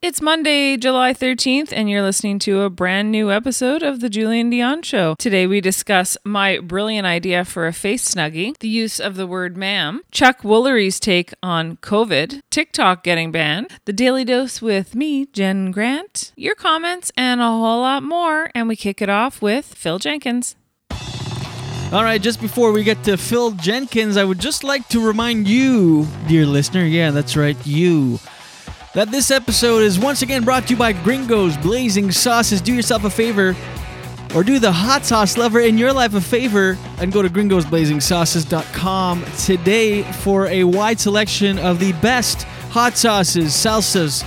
It's Monday, July 13th, and you're listening to a brand new episode of The Julien Dionne Show. Today we discuss my brilliant idea for a face snuggie, the use of the word ma'am, Chuck Woolery's take on COVID, TikTok getting banned, the Daily Dose with me, Jen Grant, your comments, and a whole lot more. And we kick it off with Phil Jenkins. All right, just before we get to Phil Jenkins, I would just like to remind you, dear listener, yeah, that's right, you, that this episode is once again brought to you by Gringos Blazing Sauces. Do yourself a favor, or do the hot sauce lover in your life a favor, and go to gringosblazingsauces.com today for a wide selection of the best hot sauces, salsas,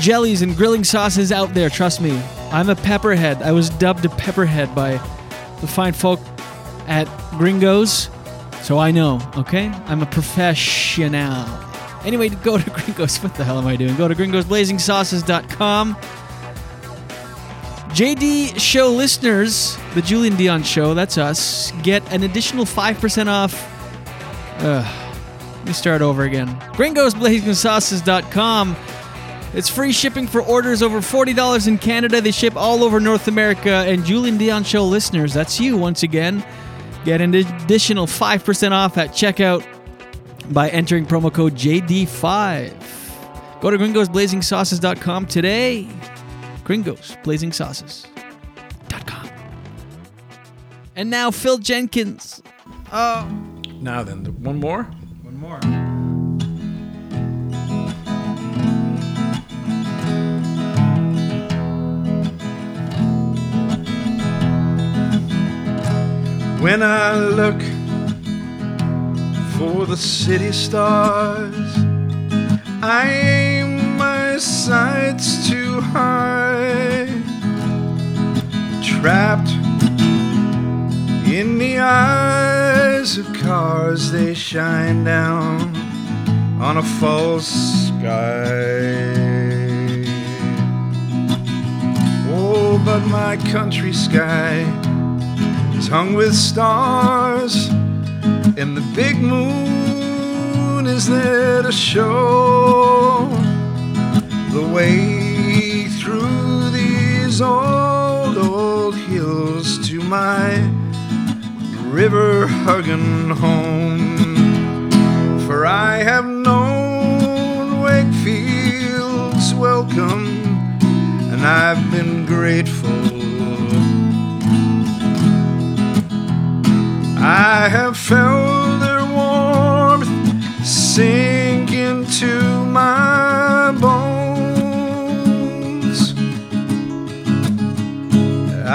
jellies, and grilling sauces out there. Trust me, I'm a pepperhead. I was dubbed a pepperhead by the fine folk at Gringos, so I know, okay? I'm a professional. Anyway, go to Gringos. What the hell am I doing? Go to gringosblazingsauces.com. JD Show listeners, the Julien Dionne Show, that's us, get an additional 5% off. Ugh. Let me start over again. gringosblazingsauces.com. It's free shipping for orders over $40 in Canada. They ship all over North America. And Julien Dionne Show listeners, that's you once again, get an additional 5% off at checkout by entering promo code JD5. Go to gringosblazingsauces.com today. gringosblazingsauces.com. And now Phil Jenkins. Oh, Now then, one more. one more. When I look for the city stars, I aim my sights too high. Trapped in the eyes of cars, they shine down on a false sky. Oh, but my country sky is hung with stars, and the big moon is there to show the way through these old, old hills to my river hugging home. For I have known Wakefield's welcome, and I've been grateful. I have felt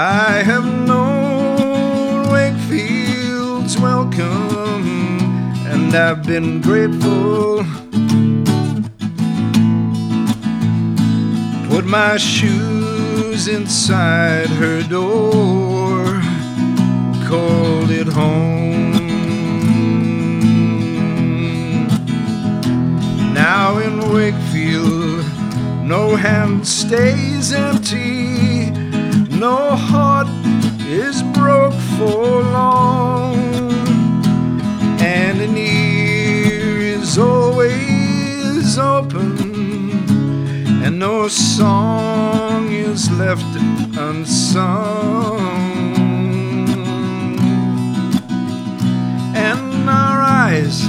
I have known Wakefield's welcome, and I've been grateful. Put my shoes inside her door called it home. Now in Wakefield, no hand stays empty, no heart is broke for long, and an ear is always open, and no song is left unsung. and our eyes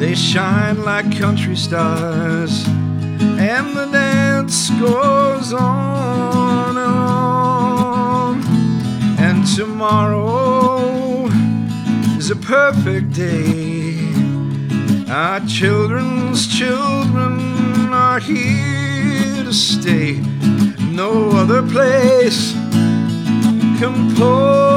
they shine like country stars and the dance goes on and on tomorrow is a perfect day. Our children's children are here to stay. No other place can pull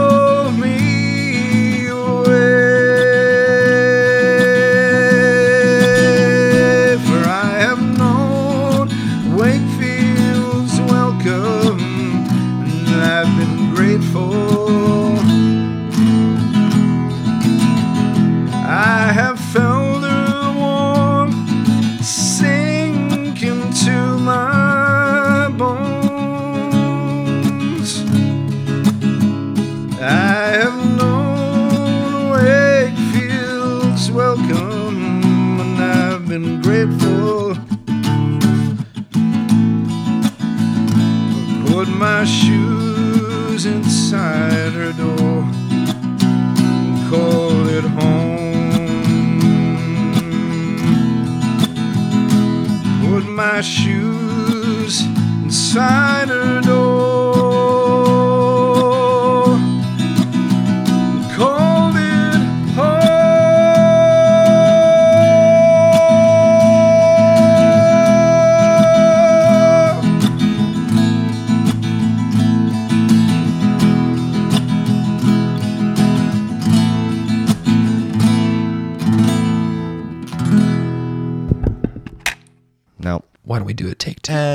inside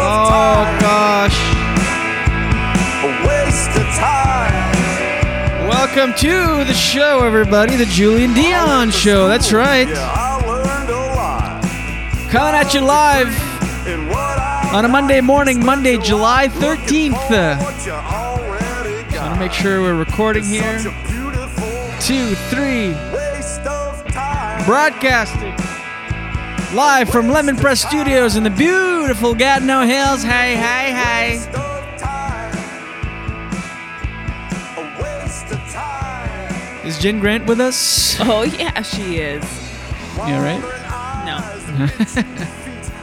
Oh time. gosh. A waste of time. Welcome to the show, everybody. The Julien Dionne Show. That's right. Yeah, I learned a lot. Coming at you live on a Monday morning, Monday, July 13th. Uh, what you already want to make sure we're recording here. Such a beautiful Two, three, waste of time. broadcasting live from Lemon Press Studios in the beautiful Gatineau Hills. Hey, hey, hey. Waste of time. A waste of time. Is Jen Grant with us? oh, yeah, she is. Yeah, right? No.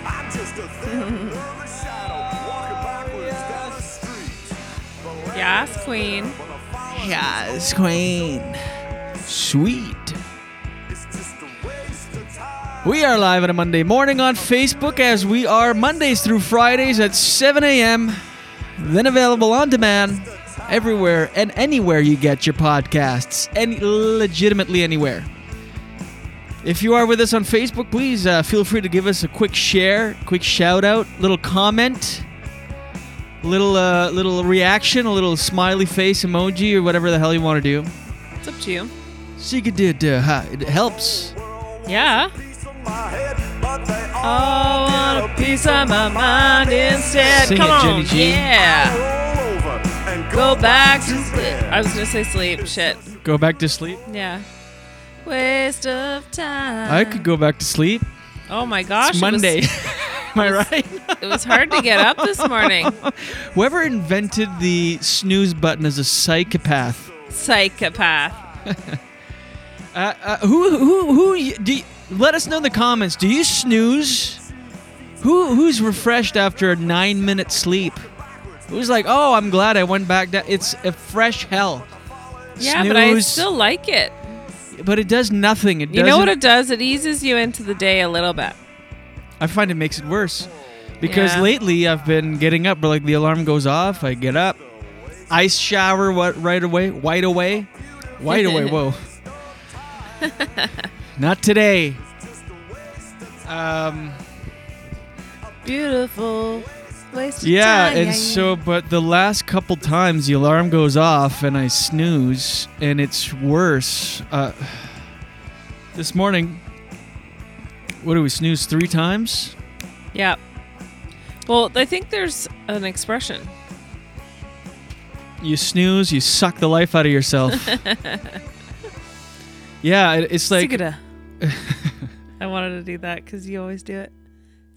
I'm just a thin blur shadow walking backwards down the street. Yes, Queen. Yes, Queen. Sweet. We are live on a Monday morning on Facebook as we are Mondays through Fridays at 7 a.m. Then available on demand everywhere and anywhere you get your podcasts. And legitimately anywhere. If you are with us on Facebook, please uh, feel free to give us a quick share, quick shout out, little comment, little uh, little reaction, a little smiley face emoji, or whatever the hell you want to do. It's up to you. So you could do it. It helps. Yeah. My head, but they Oh, all a piece of my mind instead. Sing Come it, on, Jenny G. yeah. Go back to sleep. I was gonna say sleep. Shit. Go back to sleep. Yeah. Waste of time. I could go back to sleep. Oh my gosh. it's it was- Monday. Am I right? It was hard to get up this morning. Whoever invented the snooze button is a psychopath. Psychopath. Uh, uh, who who who y- do? You, let us know in the comments. Do you snooze? Who who's refreshed after a nine minute sleep? Who's like, oh, I'm glad I went back down. It's a fresh hell. Yeah, but I still like it. But it does nothing. It You know what it does? It eases you into the day a little bit. I find it makes it worse because Yeah. lately I've been getting up. But like the alarm goes off, I get up, ice shower, what right away, white away, white away. Whoa, not today. Um, Beautiful. Waste of yeah, time. and so but the last couple times the alarm goes off and I snooze and it's worse. Uh, this morning, what do we snooze three times? Yeah. Well, I think there's an expression. You snooze, you suck the life out of yourself. yeah, it, it's like Sigida. I wanted to do that because you always do it.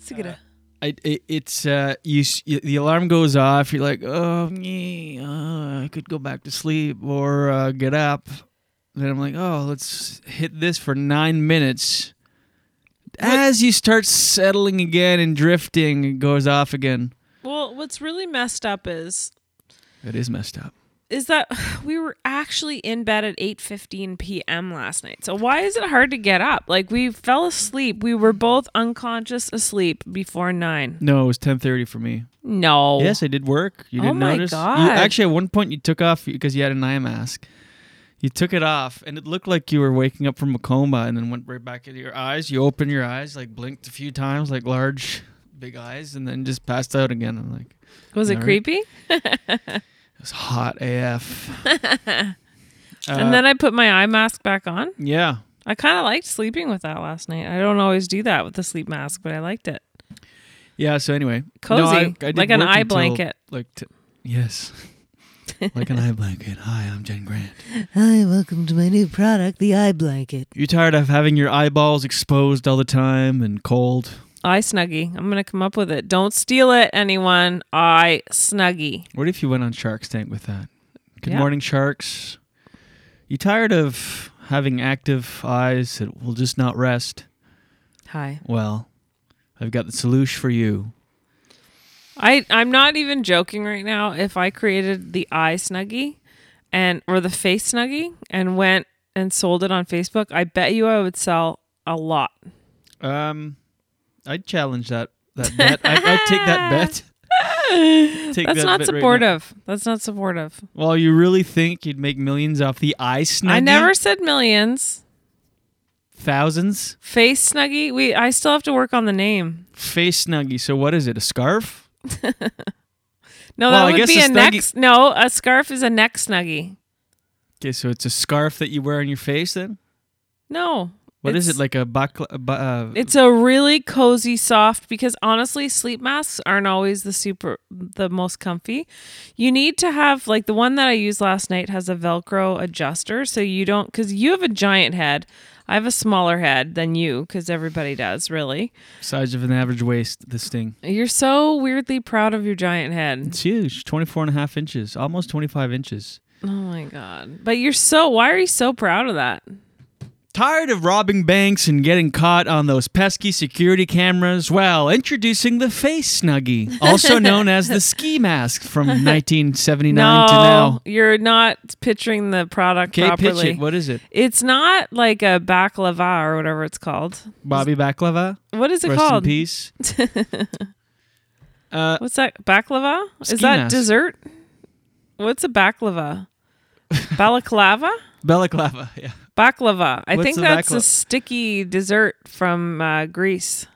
Sigida. I, it, it's uh, you, s- y The alarm goes off. You're like, oh, yeah, uh, I could go back to sleep or uh, get up. Then I'm like, oh, let's hit this for nine minutes. As you start settling again and drifting, it goes off again. well, what's really messed up is It is messed up. Is that we were actually in bed at 8:15 p.m. last night. So why is it hard to get up? Like we fell asleep. We were both unconscious asleep before 9. No, it was 10:30 for me. No. Yes, I did work. You Oh didn't my notice. You, God. actually, at one point, you took off because you had an eye mask. You took it off, and it looked like you were waking up from a coma, and then went right back into your eyes. You opened your eyes, like blinked a few times, like large, big eyes, and then just passed out again. I'm like, Was it "All right." creepy? It was hot AF. and Uh, then I put my eye mask back on. Yeah. I kind of liked sleeping with that last night. I don't always do that with the sleep mask, but I liked it. Yeah. So anyway, Cozy, I- I like an eye until, blanket. Like, t- yes, like an eye blanket. Hi, I'm Jen Grant. Hi, welcome to my new product, the eye blanket. You tired of having your eyeballs exposed all the time and cold? Eye snuggie. I'm gonna come up with it. Don't steal it, anyone. Eye snuggie. What if you went on Shark's Tank with that? Good Yeah. morning, sharks. You tired of having active eyes that will just not rest? Hi. Well, I've got the solution for you. I I'm not even joking right now. If I created the eye snuggie and or the face snuggie and went and sold it on Facebook, I bet you I would sell a lot. Um, I'd challenge that that bet. I, I'd take that bet. Take That's that not bet right supportive. That's not supportive. Well, you really think you'd make millions off the eye snuggie? I never said millions. thousands Face snuggie. We I still have to work on the name. face snuggie. So what is it? A scarf? No, Well, that I would be a a, neck. No, a scarf is a neck snuggie. Okay, so it's a scarf that you wear on your face. Then No. What is it's- it like a bakla? a ba- Uh, It's a really cozy, soft. Because honestly, sleep masks aren't always the super, the most comfy. You need to have like the one that I used last night has a Velcro adjuster, so you don't. Because you have a giant head. I have a smaller head than you, because everybody does, really. size of an average waist. This thing. You're so weirdly proud of your giant head. It's huge. 24 and a half inches. Almost 25 inches. Oh my god! But you're so. Why are you so proud of that? Tired of robbing banks and getting caught on those pesky security cameras? Well, introducing the face snuggie, also known as the ski mask from 1979 no, to now. you're not picturing the product Okay, properly. pitch it. What is it? It's not like a baklava or whatever it's called. Bobby Baklava? What is it Rest called? in peace. Uh, What's that? Baklava? Is that mask. dessert? What's a baklava? Balaclava? Balaclava, yeah. Baklava. I What's think a that's a sticky dessert from uh, Greece.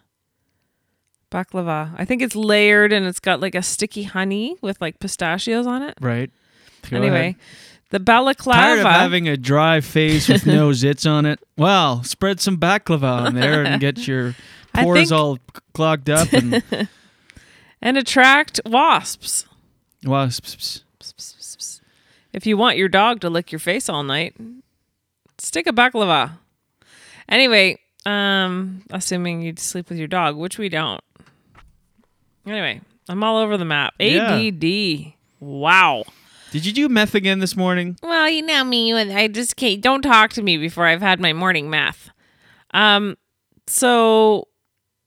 Baklava. I think it's layered and it's got like a sticky honey with like pistachios on it. Right. Go anyway, ahead. the balaclava. Tired of having a dry face with no zits on it? Well, spread some baklava on there and get your pores think- all clogged up and and attract wasps. wasps. If you want your dog to lick your face all night, stick a baklava. Anyway, um, assuming you'd sleep with your dog, which we don't. Anyway, I'm all over the map. Yeah. ADD. Wow. Did you do meth again this morning? Well, you know me. I just can't. Don't talk to me before I've had my morning math. Um, so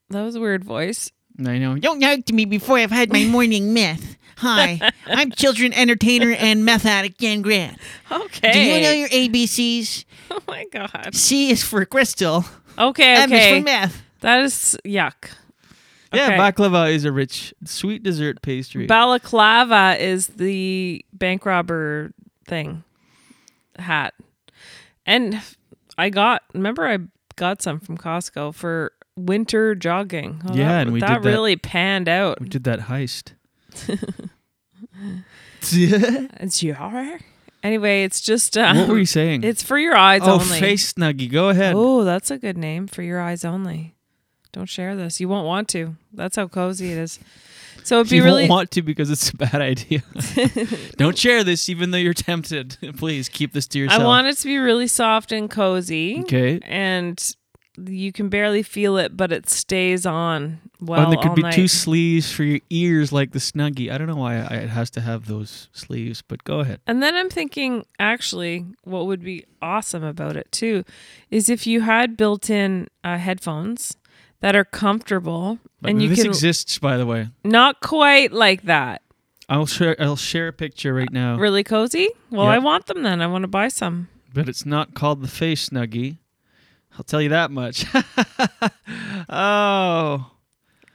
that was a weird voice. I know. Don't talk to me before I've had my morning meth. Hi, I'm children entertainer and meth addict Jen Grant. Okay. Do you know your ABCs? Oh my god. C is for crystal. Okay. M is Okay. for meth. That is yuck. Yeah, Okay. baklava is a rich, sweet dessert pastry. Balaclava is the bank robber thing hat. And I got remember I got some from Costco for winter jogging. Oh, Yeah, that, and we that did that- really panned out. we did that heist. It's your Anyway, it's just uh, what were you saying? It's for your eyes oh, only. face snuggie. Go ahead. Oh, that's a good name for your eyes only. Don't share this. You won't want to. That's how cozy it is. So it'd be you really won't want to because it's a bad idea. Don't share this, even though you're tempted. Please keep this to yourself. I want it to be really soft and cozy. Okay. And you can barely feel it, but it stays on well. and there could be night. two sleeves for your ears, like the snuggie. I don't know why it has to have those sleeves, but go ahead. And then I'm thinking, actually, what would be awesome about it too is if you had built-in uh, headphones that are comfortable, and you this can exists, by the way. not quite like that. I'll share. I'll share a picture right now. Really cozy. Well, I want them then. I want to buy some. but it's not called the face snuggie. I'll tell you that much. oh,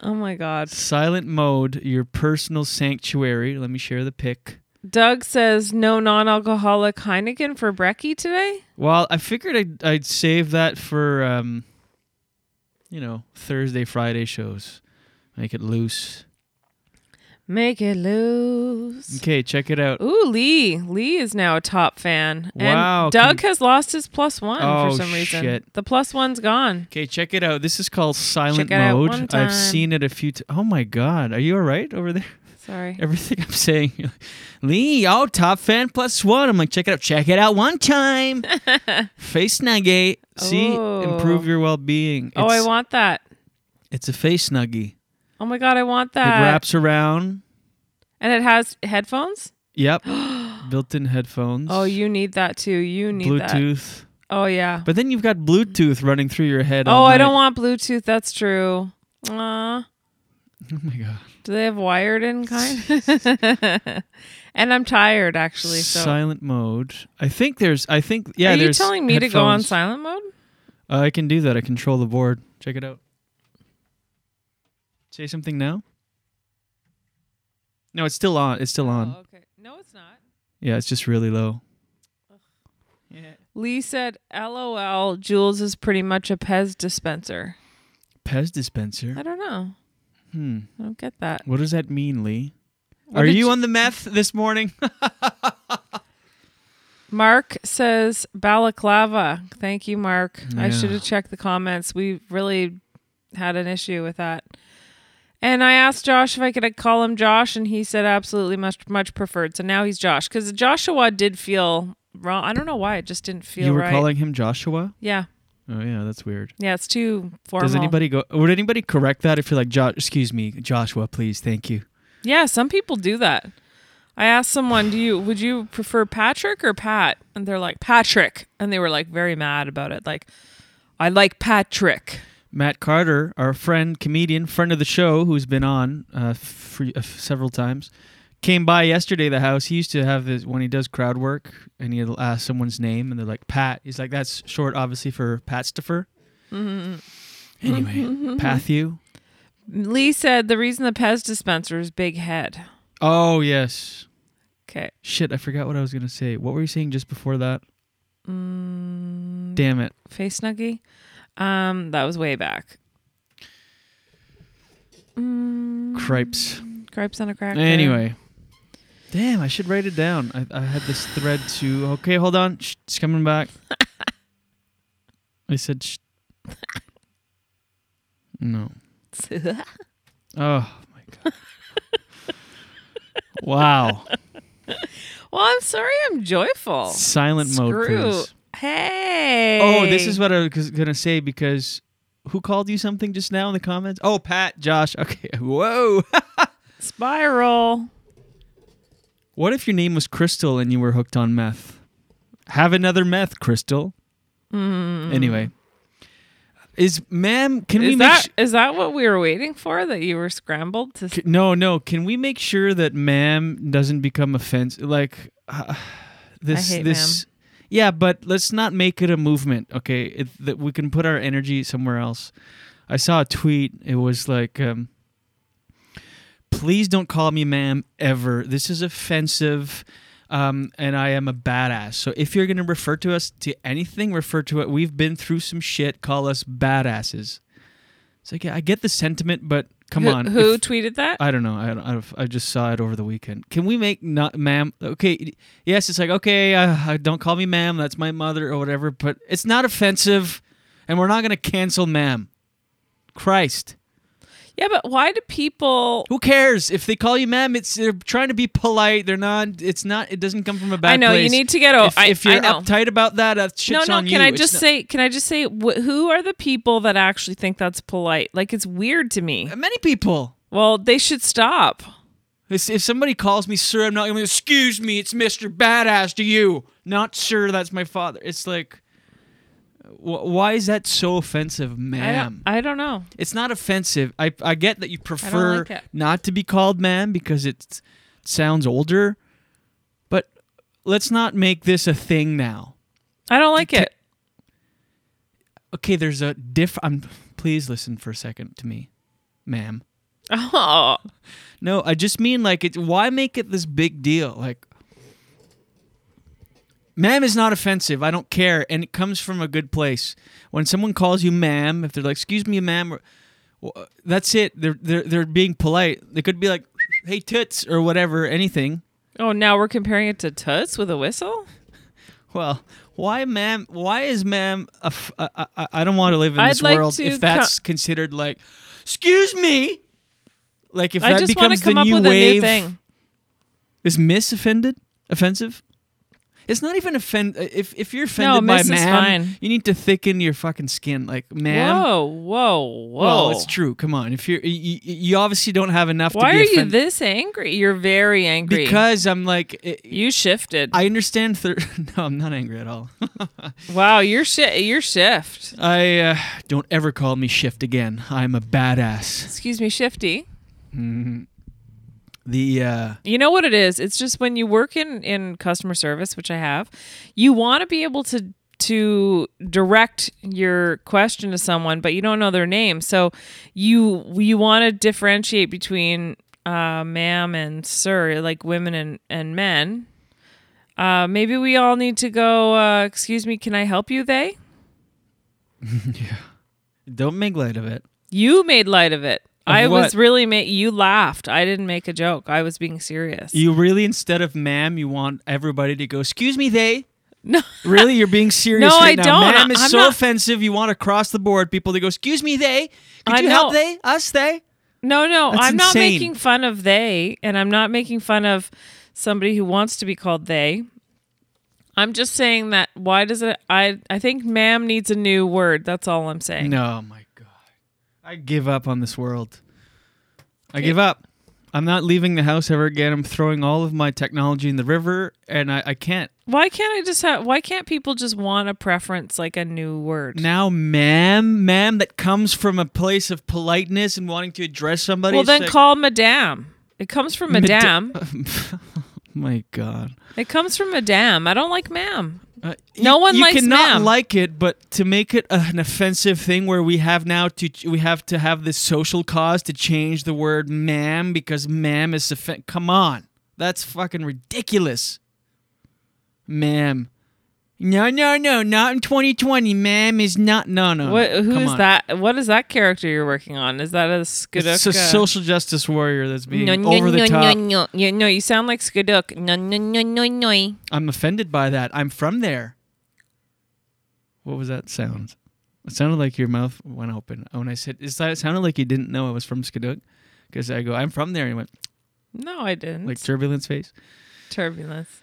Oh my god. silent mode, your personal sanctuary. Let me share the pic. Doug says no non-alcoholic Heineken for Brecky today. Well, I figured I'd, I'd save that for, um, you know, Thursday, Friday shows. Make it loose. Make it loose. Okay, check it out. Ooh, Lee. Lee is now a top fan. Wow, And Doug con- has lost his plus one Oh, for some reason. shit. The plus one's gone. Okay, check it out. This is called silent Check it out mode. I've seen it a few times. Oh my god, are you all right over there? Sorry. Everything I'm saying, Lee, oh, top fan plus one. I'm like, check it out, check it out one time. face snuggie. See, Oh. improve your well being. oh, I want that. It's a face snuggie. Oh my god, I want that. It that. wraps around. and it has headphones? Yep. Built-in headphones. Oh, you need that too. You need that. Bluetooth. Oh yeah. But then you've got Bluetooth running through your head. Oh, I don't want Bluetooth. That's true. Aw. Oh my god. Do they have wired in kind? and I'm tired actually. So Silent mode. I think there's. I think yeah. are you telling me to go on silent mode? Uh, I can do that. I control the board. Check it out. Say something now. No, it's still on. It's still on. Oh, okay. No, it's not. Yeah, it's just really low. Lee said, "LOL, Jules is pretty much a Pez dispenser." Pez dispenser. I don't know. Hmm. I don't get that. What does that mean, Lee? What Are you, you- on the meth this morning? Mark says balaclava. Thank you, Mark. I should have checked the comments. We really had an issue with that. And I asked Josh if I could call him Josh, and he said absolutely much much preferred. So now he's Josh because Joshua did feel wrong. I don't know why it just didn't feel you were right. calling him Joshua? yeah, Oh yeah, that's weird. yeah, it's too formal. Does anybody go? Would anybody correct that if you're like, jo- excuse me, Joshua, please, thank you. Yeah, some people do that. I asked someone, "Do you would you prefer Patrick or Pat?" And they're like, "Patrick," and they were like very mad about it. Like, I like Patrick. Matt Carter, our friend, comedian, friend of the show, who's been on uh, for, uh, several times, came by yesterday. The house he used to have this when he does crowd work, and he'll ask someone's name, and they're like Pat. He's like, that's short, obviously, for Pat Staffer. Mm-hmm. Anyway, Patthew. Lee said the reason the Pez dispenser is big head. Oh yes. Okay. Shit, I forgot what I was gonna say. What were you saying just before that? Mm, Damn it. Face snuggie. Um, that was way back. Mm, Cripes. Cripes on a cracker. Anyway. Damn, I should write it down. I, I had this thread to. Okay, hold on. Shh, it's coming back. I said. Shh. No. Oh my god. wow. Well, I'm sorry. I'm joyful. Silent mode, please. Hey. Oh, this is what I was gonna say because who called you something just now in the comments? Oh, Pat, Josh. Okay. Whoa. Spiral. what if your name was Crystal and you were hooked on meth? Have another meth, Crystal. Mm. Anyway, is ma'am? Can we is make that sh- is that what we were waiting for? That you were scrambled to? C- No, no. Can we make sure that ma'am doesn't become offensive? Like uh, this, hate this. Yeah, but let's not make it a movement, okay? It, that we can put our energy somewhere else. I saw a tweet. It was like, um, "Please don't call me ma'am ever. This is offensive." Um, and I am a badass. So if you're gonna refer to us to anything, refer to it. We've been through some shit. Call us badasses. It's like yeah, I get the sentiment, but come Who- on. who if- tweeted that? I don't know. I don't, I, I just saw it over the weekend. Can we make not ma'am? Okay, yes, it's like okay, uh, don't call me ma'am. That's my mother or whatever. But it's not offensive, and we're not gonna cancel ma'am. Christ. Yeah, but why do people? Who cares if they call you ma'am? It's they're trying to be polite. They're not. It's not. It doesn't come from a bad. I know you need to get o- If, I- if you're know. uptight about that, that No, shit's no. on Can you. I It's just not- say? Can I just say? Wh- who are the people that actually think that's polite? Like it's weird to me. Many people. Well, they should stop. If somebody calls me sir, I'm not going to excuse me. It's Mister Badass to you, not sir. That's my father. It's like, why is that so offensive, I ma'am? don't, I don't know. It's not offensive. I I get that you prefer like not to be called ma'am because it sounds older, but let's not make this a thing now. I don't like Ca- it. Okay, there's a diff. I'm. Please listen for a second to me, ma'am. Oh, No, I just mean like it. Why make it this big deal? Like, ma'am is not offensive. I don't care, and it comes from a good place. When someone calls you ma'am, if they're like, "Excuse me, ma'am," or, well, that's it. They're they're they're being polite. They could be like, "Hey, toots," or whatever, anything. oh. Now we're comparing it to toots with a whistle. Well, why, ma'am? Why is ma'am? A f- I, I, I don't want to live in I'd this like world if that's co- considered like, "Excuse me." Like if I that just want becomes to come the up new with wave. a new thing. Is miss offended? Offensive? It's not even offend. If if you're No, offended by is ma'am, fine. you need to thicken your fucking skin. Like ma'am. Whoa, whoa, whoa! Well, it's true. Come on. If you're, you, you obviously don't have enough. To be Why are you this angry? You're very angry. Because I'm like, it, you shifted. I understand. Thir- no, I'm not angry at all. wow, you're shi You're shift. I uh, don't ever call me shift again. I'm a badass. Excuse me, shifty. Mhm. The uh, You know what it is? It's just when you work in in customer service, which I have, you want to be able to to direct your question to someone, but you don't know their name. So you you want to differentiate between uh, ma'am and sir, like women and and men. Uh, maybe we all need to go. Uh, excuse me, can I help you? They. don't make light of it. You made light of it. I was really ma- you laughed. I didn't make a joke. I was being serious. You really, instead of ma'am, you want everybody to go, excuse me, they. No. Really? You're being serious No, right I now. don't. Ma'am is I'm so not- offensive. You want across the board people to go, excuse me, they. Could I you help they? Us, they? No, no, That's I'm not making fun of they, and I'm not making fun of somebody who wants to be called they. I'm just saying that why does it? I I think ma'am needs a new word. That's all I'm saying. No, my. I give up on this world. I give up. I'm not leaving the house ever again. I'm throwing all of my technology in the river, and I, I can't. Why can't I just have? Why can't people just want a preference like a new word? Now, ma'am, ma'am, that comes from a place of politeness and wanting to address somebody. well, then like- call madame. It comes from madame. Oh my God. it comes from madame. I don't like ma'am. Uh, no you, one you likes cannot like it, but to make it an offensive thing where we have now to we have to have this social cause to change the word ma'am because ma'am is offen- come on. That's fucking ridiculous. Ma'am. No, no, no, not in 2020. Ma'am is not. No, no. what? no. Who is on. that? What is that character you're working on? Is that a Skuduk? It's a social justice warrior that's being no, no, over the top. No, no, no, no, you sound like Skuduk. No, no, no, no, no. I'm offended by that. I'm from there. What was that sound? It sounded like your mouth went open when I said. It sounded like you didn't know I was from Skiduk, because I go, I'm from there, and he went No, I didn't. like turbulence face. turbulence.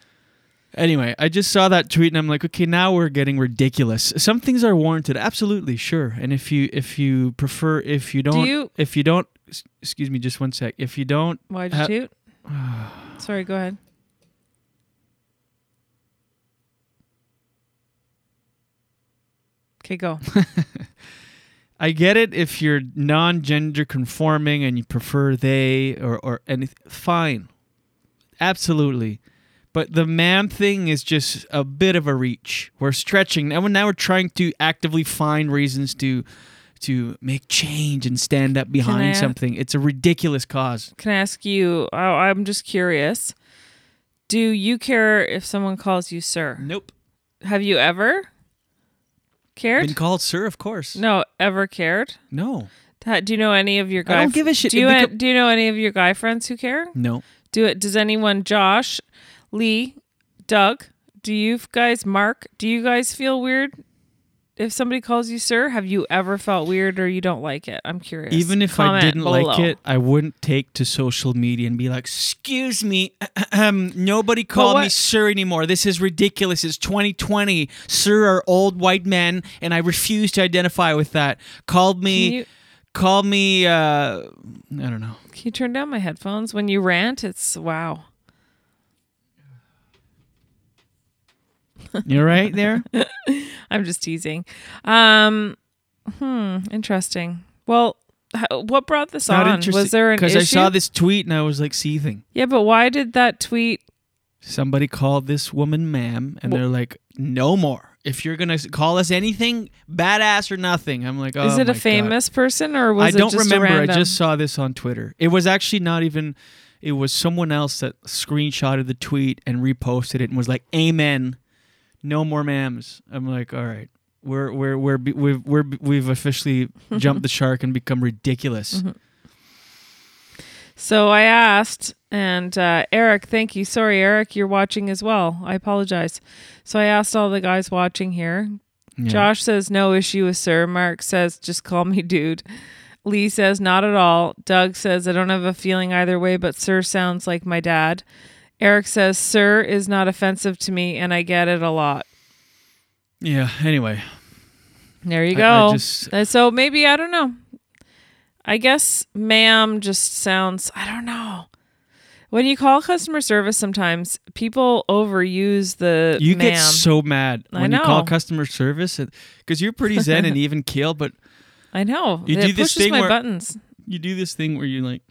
Anyway, I just saw that tweet and I'm like, okay, now we're getting ridiculous. Some things are warranted, absolutely, sure. And if you if you prefer, if you don't, you- if you don't, excuse me, just one sec. If you don't, Why'd you ha- toot? Sorry, go ahead. Okay, go. I get it if you're non-gender conforming and you prefer they or or anything. Fine, absolutely. But the man thing is just a bit of a reach. We're stretching now. Now we're trying to actively find reasons to to make change and stand up behind I- something. It's a ridiculous cause. Can I ask you? Oh, I'm just curious. Do you care if someone calls you sir? Nope. Have you ever cared? Been called sir, of course. no, ever cared? No. Do you know any of your I don't give a shit. Do you, do you know any of your guy friends who care? No. Do it? Does anyone? Josh, Lee, Doug. Do you guys? Mark. Do you guys feel weird if somebody calls you sir? Have you ever felt weird or you don't like it? I'm curious. Even if I didn't like it, I wouldn't take to social media and be like, "Excuse me, nobody call me sir anymore. This is ridiculous. It's 2020. Sir are old white men, and I refuse to identify with that. Called me, called me. Uh, I don't know. can you turn down my headphones when you rant? It's wow. You're right there. I'm just teasing. Um, hmm. Interesting. Well, h- what brought this Not on? Was there an because? I saw this tweet and I was like seething. Yeah, but why did that tweet? Somebody called this woman ma'am, and they're like, "No more. If you're gonna call us anything, badass or nothing." I'm like, "Oh is it a God." famous person or was I don't remember. I just saw this on Twitter. It was actually not even. It was someone else that screenshotted the tweet and reposted it and was like, "Amen, no more mams. I'm like, "All right, we're we're we're we've we're, we've officially jumped the shark and become ridiculous." Mm-hmm. So I asked, and uh, Eric, thank you. Sorry, Eric, you're watching as well. I apologize. So I asked all the guys watching here. Yeah. Josh says no issue with sir. Mark says just call me dude. Lee says not at all. Doug says I don't have a feeling either way, but sir sounds like my dad. Eric says sir is not offensive to me, and I get it a lot. Yeah. Anyway, There you I- I go. just- Uh, so maybe I don't know. I guess ma'am just sounds I don't know. When you call customer service sometimes people overuse the you ma'am. get so mad I when you call customer service because you're pretty zen and even keel, but I know. you it do this thing my where buttons. you do this thing where you like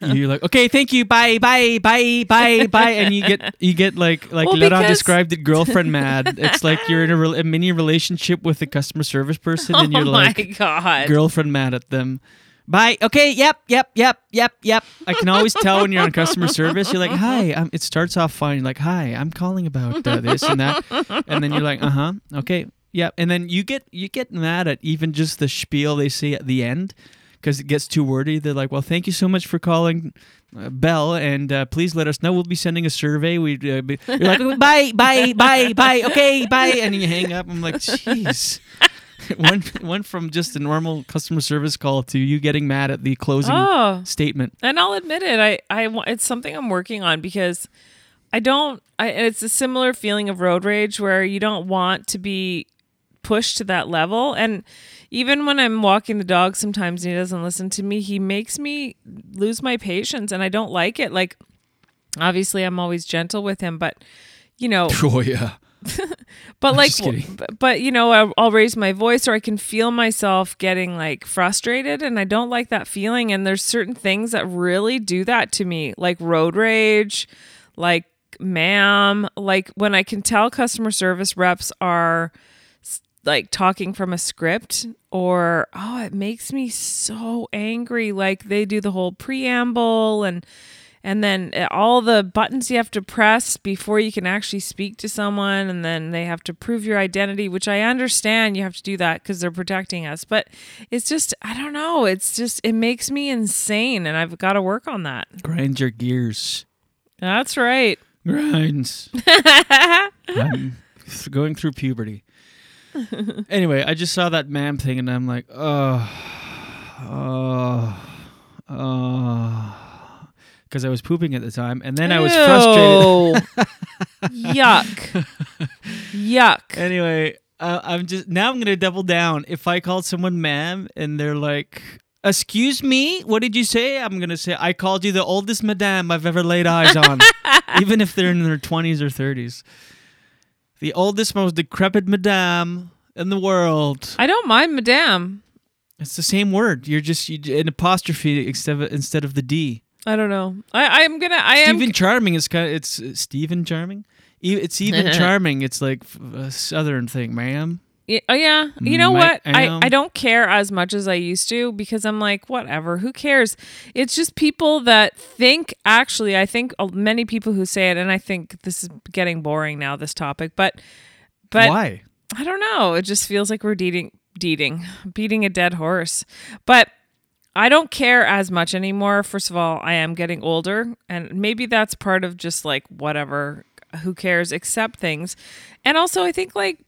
you're like okay thank you bye bye bye bye bye and you get you get like like Well, Laurent because- described it girlfriend mad. It's like you're in a, rel- a mini relationship with a customer service person and Oh you're my like God. girlfriend mad at them. Bye. Okay yep yep yep yep yep. I can always tell when you're on customer service you're like hi um, it starts off fine You're like hi I'm calling about uh, this and that and then you're like uh-huh okay yeah and then you get you get mad at even just the spiel they say at the end because it gets too wordy they're like well thank you so much for calling uh, Bell and uh, please let us know we'll be sending a survey we uh, be, you're like bye bye bye bye okay bye and you hang up I'm like jeez one one from just a normal customer service call to you getting mad at the closing Oh. statement And I'll admit it. I, I it's something I'm working on because I don't. I it's a similar feeling of road rage where you don't want to be pushed to that level. And even when I'm walking the dog, sometimes and he doesn't listen to me. He makes me lose my patience, and I don't like it. Like, obviously, I'm always gentle with him, but you know, oh yeah but I'm like, just kidding. b- but you know, I'll, I'll raise my voice, or I can feel myself getting like frustrated, and I don't like that feeling. And there's certain things that really do that to me, like road rage, like ma'am, like when I can tell customer service reps are like talking from a script or oh it makes me so angry. Like they do the whole preamble and and then uh, all the buttons you have to press before you can actually speak to someone and then they have to prove your identity which i understand you have to do that because they're protecting us. But it's just i don't know. It's just it makes me insane and i've got to work on that. Grind your gears. That's right. Grinds. I'm going through puberty anyway, I just saw that ma'am thing and I'm like, uh, uh, uh, oh, oh, oh, because I was pooping at the time, and then I was frustrated. Yuck. Yuck. Anyway, uh, I'm just now I'm gonna double down. If I called someone ma'am and they're like, "Excuse me, what did you say?" I'm gonna say, "I called you the oldest madame I've ever laid eyes on," even if they're in their 20s or 30s. The oldest, most decrepit madame in the world. I don't mind madame. It's the same word. You're just you, an apostrophe instead of, instead of the D. I don't know. I, I'm gonna. I am. Stephen Charming is kind of it's uh, Stephen Charming. E- It's even charming. It's like a southern thing, ma'am. Yeah, oh yeah. You know Ma- what? I. I don't care as much as I used to because I'm like, whatever, who cares? It's just people that think actually, I think uh, many people who say it, and I think this is getting boring now, this topic, but but Why? I don't know. It just feels like we're beating beating beating a dead horse. But I don't care as much anymore. First of all, I am getting older, and maybe that's part of just like whatever, who cares, accept things. And also, I think like,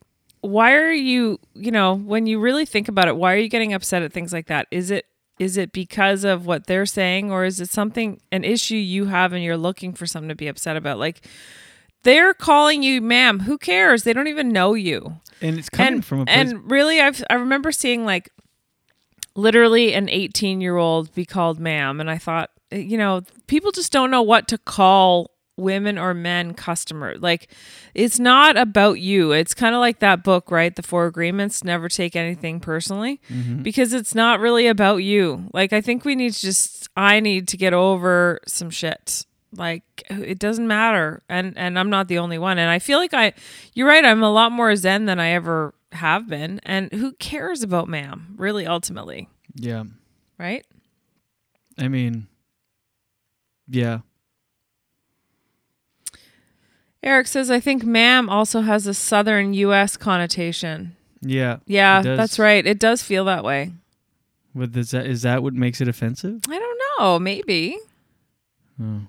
why are you, you know, when you really think about it, why are you getting upset at things like that? Is it is it because of what they're saying, or is it something an issue you have and you're looking for something to be upset about? Like, they're calling you ma'am. Who cares? They don't even know you And it's coming and, from a place. and really i've i remember seeing like literally an 18 year old be called ma'am and i thought eh, you know people just don't know what to call women or men customer. Like it's not about you. It's kind of like that book right? The four agreements never take anything personally. Mhm. because it's not really about you. Like i think we need to just i need to get over some shit. Like it doesn't matter. And and i'm not the only one. And i feel like i you're right i'm a lot more zen than i ever have been. And who cares about ma'am really ultimately? Yeah. right? I mean, yeah. Eric says i think ma'am also has a southern us connotation Yeah. yeah that's right it does feel that way With is that is that what makes it offensive? i don't know maybe Oh.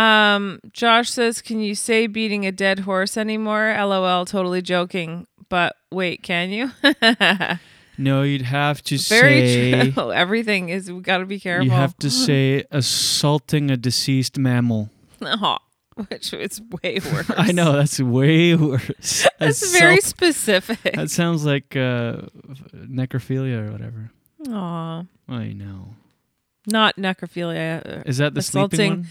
Um, Josh says, "Can you say beating a dead horse anymore?" LOL, totally joking. But wait, can you? No, you'd have to say Very say true. Everything is. We got to be careful. you have to say assaulting a deceased mammal. Aw, which is way worse. I know that's way worse. That's very Assault- specific. That sounds like uh, necrophilia or whatever. Aw, I know. not necrophilia. Is that the sleeping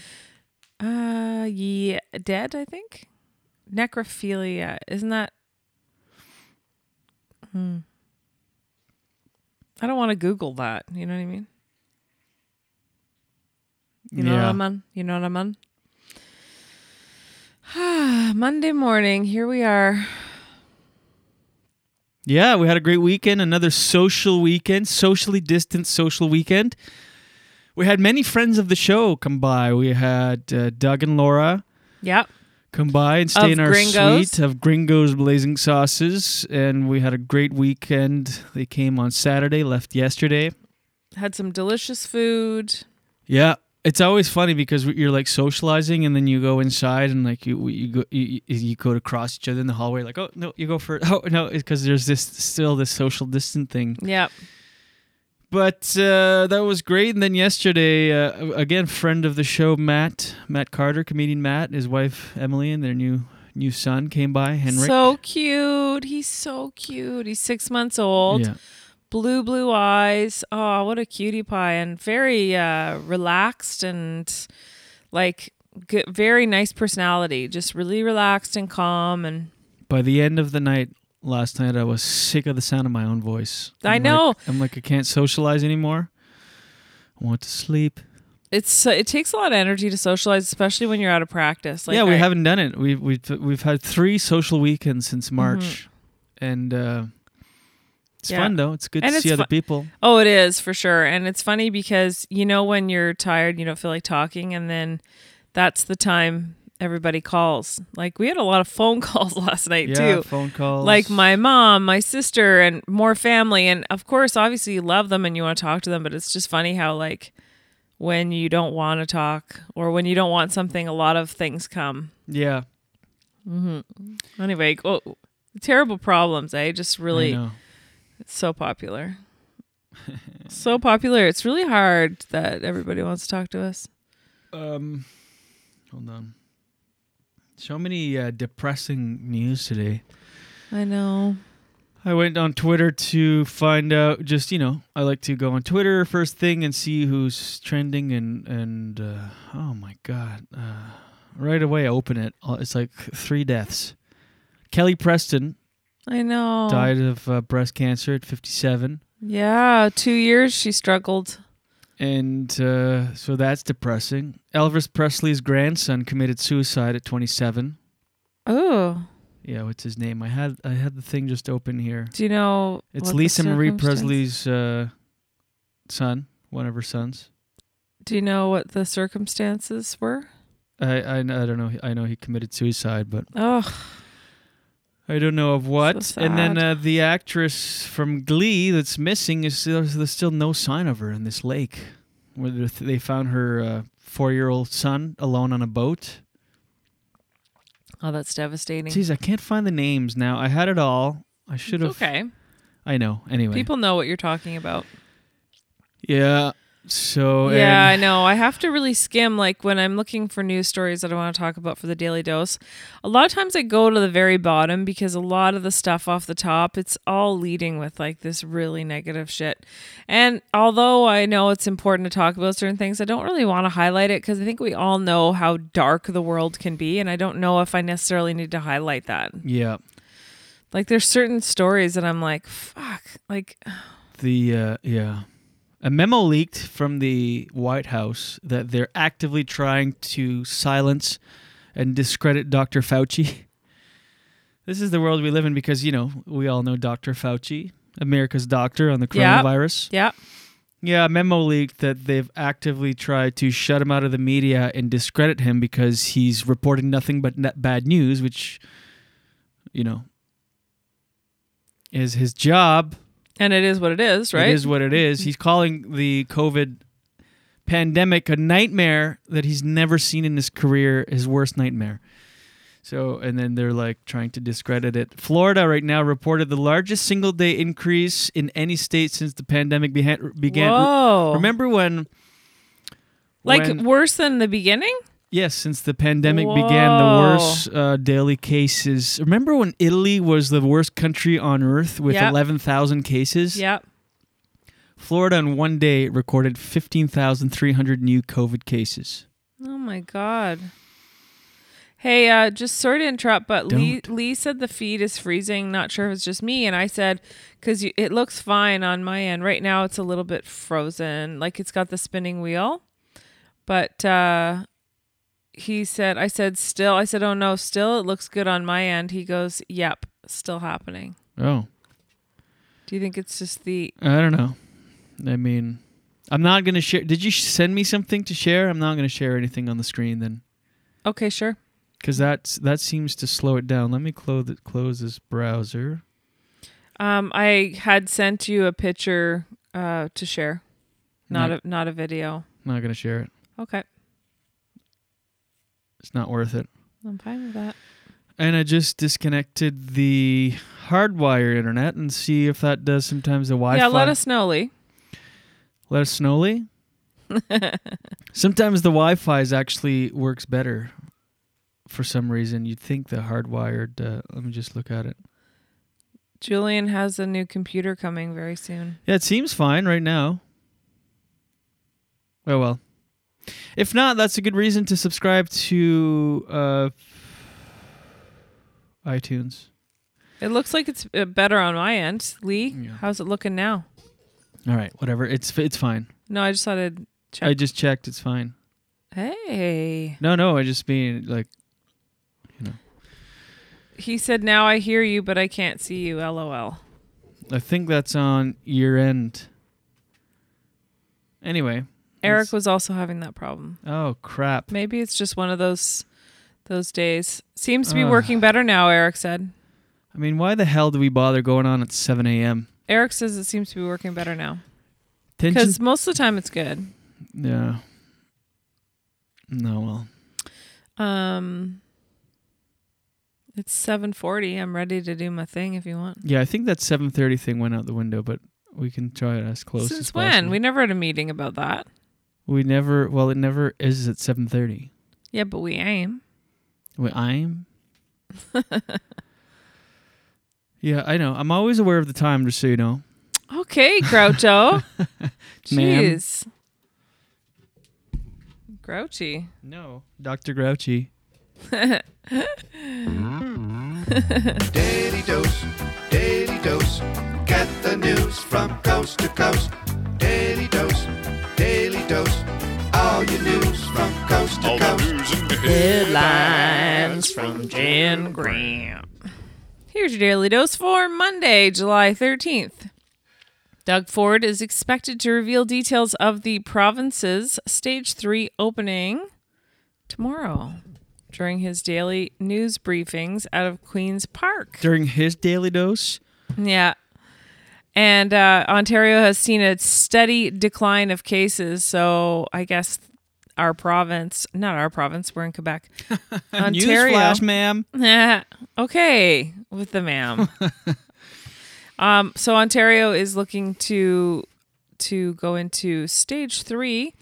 assaulting- Uh, yeah, dead. I think necrophilia. Isn't that? Hmm. I don't want to Google that. You know what I mean? You know what I'm on? You know what I'm on? Monday morning, here we are. Yeah, we had a great weekend. Another social weekend, socially distant social weekend. We had many friends of the show come by. We had uh, Doug and Laura Yep. come by and stay Of in our Gringos. suite of Gringo's Blazing Sauces, and we had a great weekend. They came on Saturday, left yesterday. Had some delicious food. Yeah, it's always funny because you're like socializing, and then you go inside, and like you you go you, you- go to cross each other in the hallway. Like, oh no, you go for oh no, because there's this still this social distant thing. Yep. But uh, that was great. And then yesterday, uh, again, friend of the show, Matt, Matt Carter, comedian Matt, his wife Emily, and their new new son came by, Henrik. So cute. He's so cute. He's six months old. Yeah. Blue, blue eyes. Oh, what a cutie pie. And very uh, relaxed and like good, very nice personality. Just really relaxed and calm. And By the end of the night last night, I was sick of the sound of my own voice. I I'm know. Like, I'm like, I can't socialize anymore. I want to sleep. it's it takes a lot of energy to socialize, especially when you're out of practice. Like yeah, we I- haven't done it. We've we've we've had three social weekends since March, Mm-hmm. and uh, it's Yeah. fun though. It's good And to it's see other people. Oh, it is for sure. And it's funny because you know when you're tired, you don't feel like talking, and then that's the time everybody calls. Like we had a lot of phone calls last night Yeah, too. phone calls. Like my mom, my sister, and more family. And of course, obviously you love them and you want to talk to them, but it's just funny how like when you don't want to talk or when you don't want something, a lot of things come. Yeah. Mm-hmm. Anyway, go Terrible problems, eh? Just really, know. It's so popular. so popular. It's really hard that everybody wants to talk to us. Um, hold on. So many uh, depressing news today. I know. I went on Twitter to find out. Just you know, I like to go on Twitter first thing and see who's trending and and uh, oh my god, uh, right away I open it. Uh, It's like three deaths. Kelly Preston I know. died of uh, breast cancer at 57, Yeah, two years she struggled. and uh, so that's depressing. Elvis Presley's grandson committed suicide at 27. Oh, Yeah, what's his name? I had I had the thing just open here. do you know? It's Lisa Marie Presley's uh, son, one of her sons. Do you know what the circumstances were? I, I I don't know. I know he committed suicide, but Ugh. I don't know of what. So and then uh, the actress from Glee that's missing is still, there's still no sign of her in this lake, where they- found her uh, four-year-old son alone on a boat. Oh, that's devastating. Jeez, I can't find the names now. I had it all. I should have. okay. I know. Anyway. People know what you're talking about. Yeah. So. Yeah, I know. I have to really skim like when I'm looking for news stories that I want to talk about for the daily dose. A lot of times I go to the very bottom because a lot of the stuff off the top, it's all leading with like this really negative shit. And although I know it's important to talk about certain things, I don't really want to highlight it because I think we all know how dark the world can be and I don't know if I necessarily need to highlight that. Yeah. Like there's certain stories that I'm like, fuck, like The uh, yeah, a memo leaked from the White House that they're actively trying to silence and discredit Dr. Fauci. This is the world we live in because you know we all know Dr. Fauci, America's doctor on the coronavirus. Yeah. Yeah, a memo leaked that they've actively tried to shut him out of the media and discredit him because he's reporting nothing but net bad news, which, you know, is his job. And it is what it is, right? It is what it is. He's calling the COVID pandemic a nightmare that he's never seen in his career, his worst nightmare. So, and then they're like trying to discredit it. Florida right now reported the largest single day increase in any state since the pandemic behan- began. Whoa. Remember when? Like when- worse than the beginning? Yes, since the pandemic began, the worst uh, daily cases. Remember when Italy was the worst country on earth with Yep. 11,000 cases? Yep. Florida in one day recorded 15,300 new COVID cases. Oh my god. Hey, uh, just sorry to interrupt, but Lee Lee said the feed is freezing. Not sure if it's just me, and I said because it looks fine on my end right now. It's a little bit frozen, like it's got the spinning wheel, but uh, he said I said still. I said oh no, still it looks good on my end. He goes, yep, still happening. Oh, Do you think it's just the? I don't know. I mean, I'm not going to share. Did you send me something to share? I'm not going to share anything on the screen then. Okay, sure. Because that's that seems to slow it down. Let me close it, close this browser. Um, I had sent you a picture uh to share, not Not- a not a video. Not going to share it. Okay, It's not worth it. I'm fine with that. And I just disconnected the hardwire internet and see if that does sometimes the Wi-Fi. Yeah, let us know, Lee. Let us know, Lee. Sometimes the Wi-Fi is actually works better. For some reason, you'd think the hardwired. Uh, let me just look at it. Julien has a new computer coming very soon. Yeah, it seems fine right now. Oh well. If not, that's a good reason to subscribe to uh, iTunes. It looks like it's uh, better on my end. Lee, how's it looking now? All right, whatever. It's it's fine. No, I just thought I'd check. I just checked. It's fine. hey. No, no. I just mean like you know. He said, now I hear you, but I can't see you. LOL. I think that's on year end. Anyway. Eric was also having that problem. Oh crap. Maybe it's just one of those those days. Seems to be Ugh. working better now, Eric said. I mean, why the hell do we bother going on at 7 a.m.? Eric says it seems to be working better now. Because most of the time it's good. Yeah. No, well. Um It's 7:40. I'm ready to do my thing if you want. Yeah, I think that 7:30 thing went out the window, but we can try it as close as Since possible. when? We never had a meeting about that. We never. Well, it never is at 7:30. Yeah, but we aim. We I'm. yeah, I know. I'm always aware of the time, just so you know. Okay, Groucho. Ma'am. Jeez. Grouchy. No, Dr. Grouchy. Daily dose, daily dose. Get the news from coast to coast. Daily dose. All your news from coast to coast. Headlines from Jen Grant. Here's your daily dose for Monday, July 13th. Doug Ford is expected to reveal details of the province's Stage 3 opening tomorrow during his daily news briefings out of Queen's Park. During his daily dose, Yeah. And uh, Ontario has seen a steady decline of cases. So I guess our province, not our province, we're in Quebec. Ontario. Newsflash, ma'am. okay, with the ma'am. um, so Ontario is looking to to go into stage three.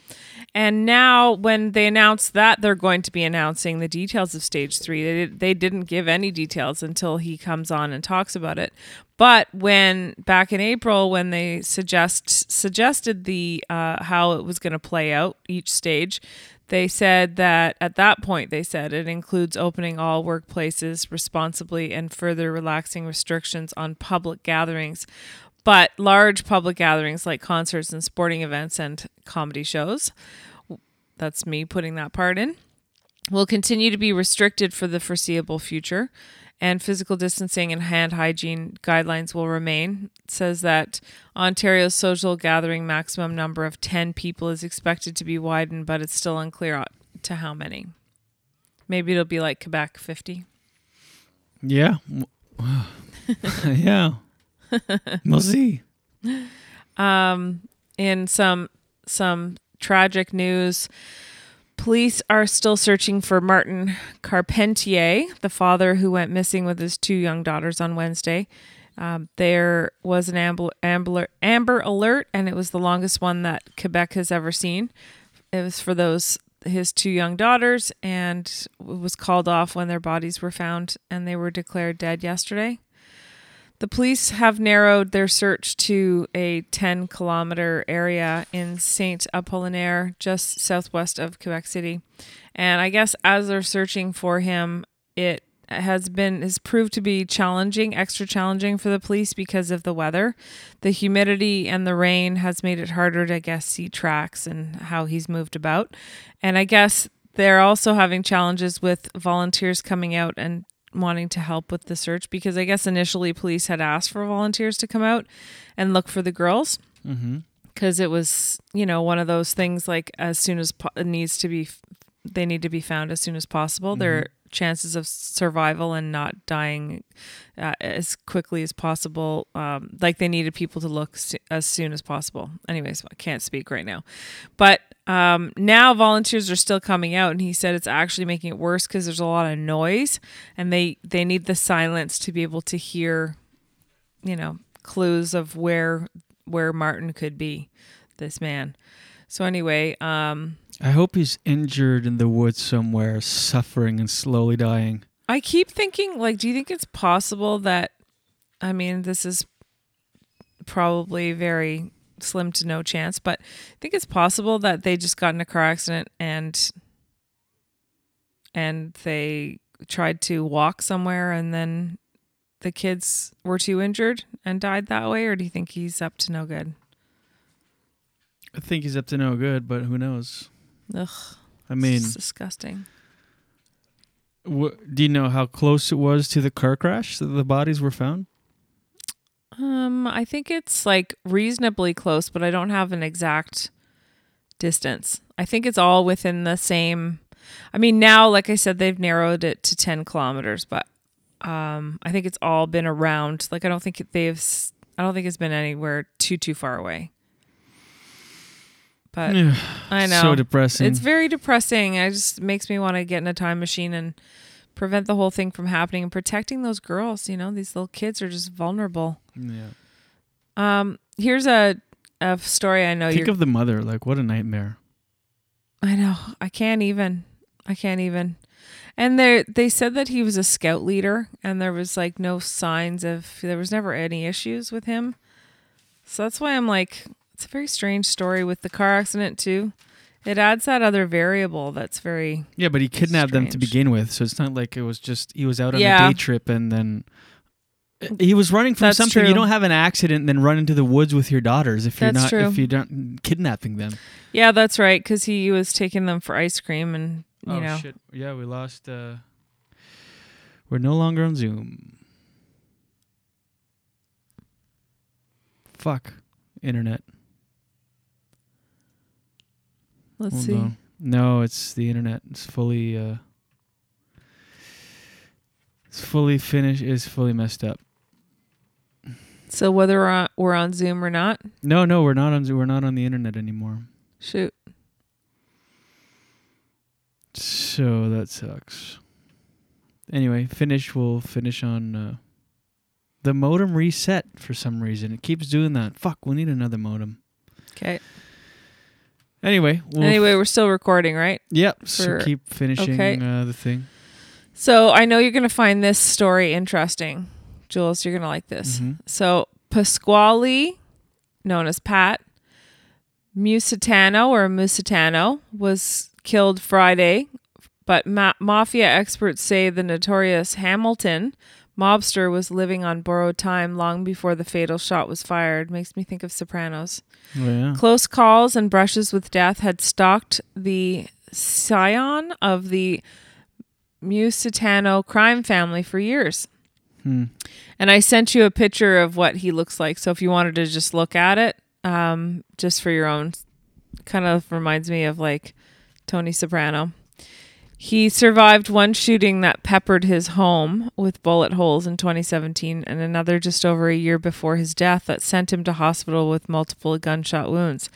And now, when they announced that they're going to be announcing the details of stage three, they, they didn't give any details until he comes on and talks about it. But when back in April, when they suggest suggested the uh, how it was going to play out each stage, they said that at that point they said it includes opening all workplaces responsibly and further relaxing restrictions on public gatherings. But large public gatherings like concerts and sporting events and comedy shows, that's me putting that part in, will continue to be restricted for the foreseeable future. And physical distancing and hand hygiene guidelines will remain. It says that Ontario's social gathering maximum number of 10 people is expected to be widened, but it's still unclear to how many. Maybe it'll be like Quebec 50. Yeah. yeah. we'll see. Um, in some some tragic news, police are still searching for Martin Carpentier, the father who went missing with his two young daughters on Wednesday. Um, there was an amber, amber, amber alert, and it was the longest one that Quebec has ever seen. It was for those his two young daughters, and was called off when their bodies were found, and they were declared dead yesterday. The police have narrowed their search to a 10 kilometer area in Saint Apollinaire, just southwest of Quebec City. And I guess as they're searching for him, it has been has proved to be challenging, extra challenging for the police because of the weather. The humidity and the rain has made it harder to I guess see tracks and how he's moved about. And I guess they're also having challenges with volunteers coming out and wanting to help with the search because I guess initially police had asked for volunteers to come out and look for the girls. Mm-hmm. because it was you know one of those things like as soon as po- it needs to be they need to be found as soon as possible. Their chances of survival and not dying uh, as quickly as possible um, like they needed people to look s- as soon as possible. Anyways i can't speak right now. But um, now volunteers are still coming out and he said it's actually making it worse because there's a lot of noise and they they need the silence to be able to hear you know clues of where where Martin could be this man. So anyway, um I hope he's injured in the woods somewhere, suffering and slowly dying. I keep thinking like do you think it's possible that I mean this is probably very slim to no chance, but I think it's possible that they just got in a car accident and and they tried to walk somewhere and then the kids were too injured and died that way or do you think he's up to no good? I think he's up to no good, but who knows? Ugh. I mean, it's disgusting. wh- do you know how close it was to the car crash that the bodies were found? Um, I think it's like reasonably close, but I don't have an exact distance. I think it's all within the same. I mean, now, like I said, they've narrowed it to 10 kilometers, but um, I think it's all been around. Like, I don't think they've, I don't think it's been anywhere too, too far away. But I know. So depressing. It's very depressing. It just makes me want to get in a time machine and prevent the whole thing from happening and protecting those girls. You know, these little kids are just vulnerable. Yeah. Um, here's a a story I know Think of the mother. Like, what a nightmare. I know. I can't even. I can't even. And they they said that he was a scout leader, and there was like no signs of. There was never any issues with him. So that's why I'm like, it's a very strange story with the car accident too. It adds that other variable that's very. Yeah, but he kidnapped them to begin with, so it's not like it was just he was out on Yeah. a day trip and then he was running from That's something. You don't have an accident and then run into the woods with your daughters if you're That's not true. if you don't kidnapping them. Yeah, that's right. Because he was taking them for ice cream, and you oh know. shit! Yeah, we lost. uh We're no longer on Zoom. Fuck, internet. Let's Hold see. on. No, it's the internet. It's fully. uh It's fully finished. It's fully messed up. So whether we're on, we're on Zoom or not, No, no, we're not on. Zoom. We're not on the internet anymore. shoot. So that sucks. Anyway, finish. We'll finish on uh, the modem reset for some reason. It keeps doing that. Fuck, we need another modem. Okay. Anyway, we'll anyway, we're still recording, right? Yep. So keep finishing okay. uh, the thing. So I know you're going to find this story interesting, Jules. You're going to like this. Mhm. So Pasquale, known as Pat Musitano or Musitano, was killed Friday, but ma- mafia experts say the notorious Hamilton mobster was living on borrowed time long before the fatal shot was fired. Makes me think of Sopranos. Oh, yeah. Close calls and brushes with death had stalked the scion of the Musitano crime family for years. Hmm. And I sent you a picture of what he looks like. So if you wanted to just look at it, um, just for your own, kind of reminds me of like Tony Soprano. He survived one shooting that peppered his home with bullet holes in 2017 and another just over a year before his death that sent him to hospital with multiple gunshot wounds.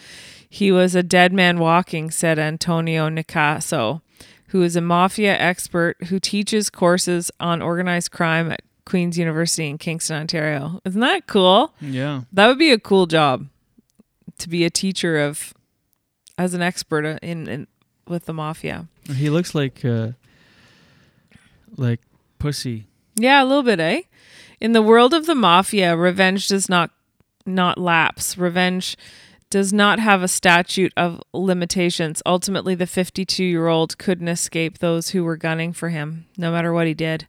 He was a dead man walking, said Antonio Nicaso, who is a mafia expert who teaches courses on organized crime at Queen's University in Kingston, Ontario. Isn't that cool? Yeah. That would be a cool job to be a teacher of as an expert in, in with the mafia. He looks like uh, like pussy. Yeah, a little bit, eh? In the world of the mafia, revenge does not not lapse. Revenge does not have a statute of limitations. Ultimately, the 52-year-old couldn't escape those who were gunning for him, no matter what he did.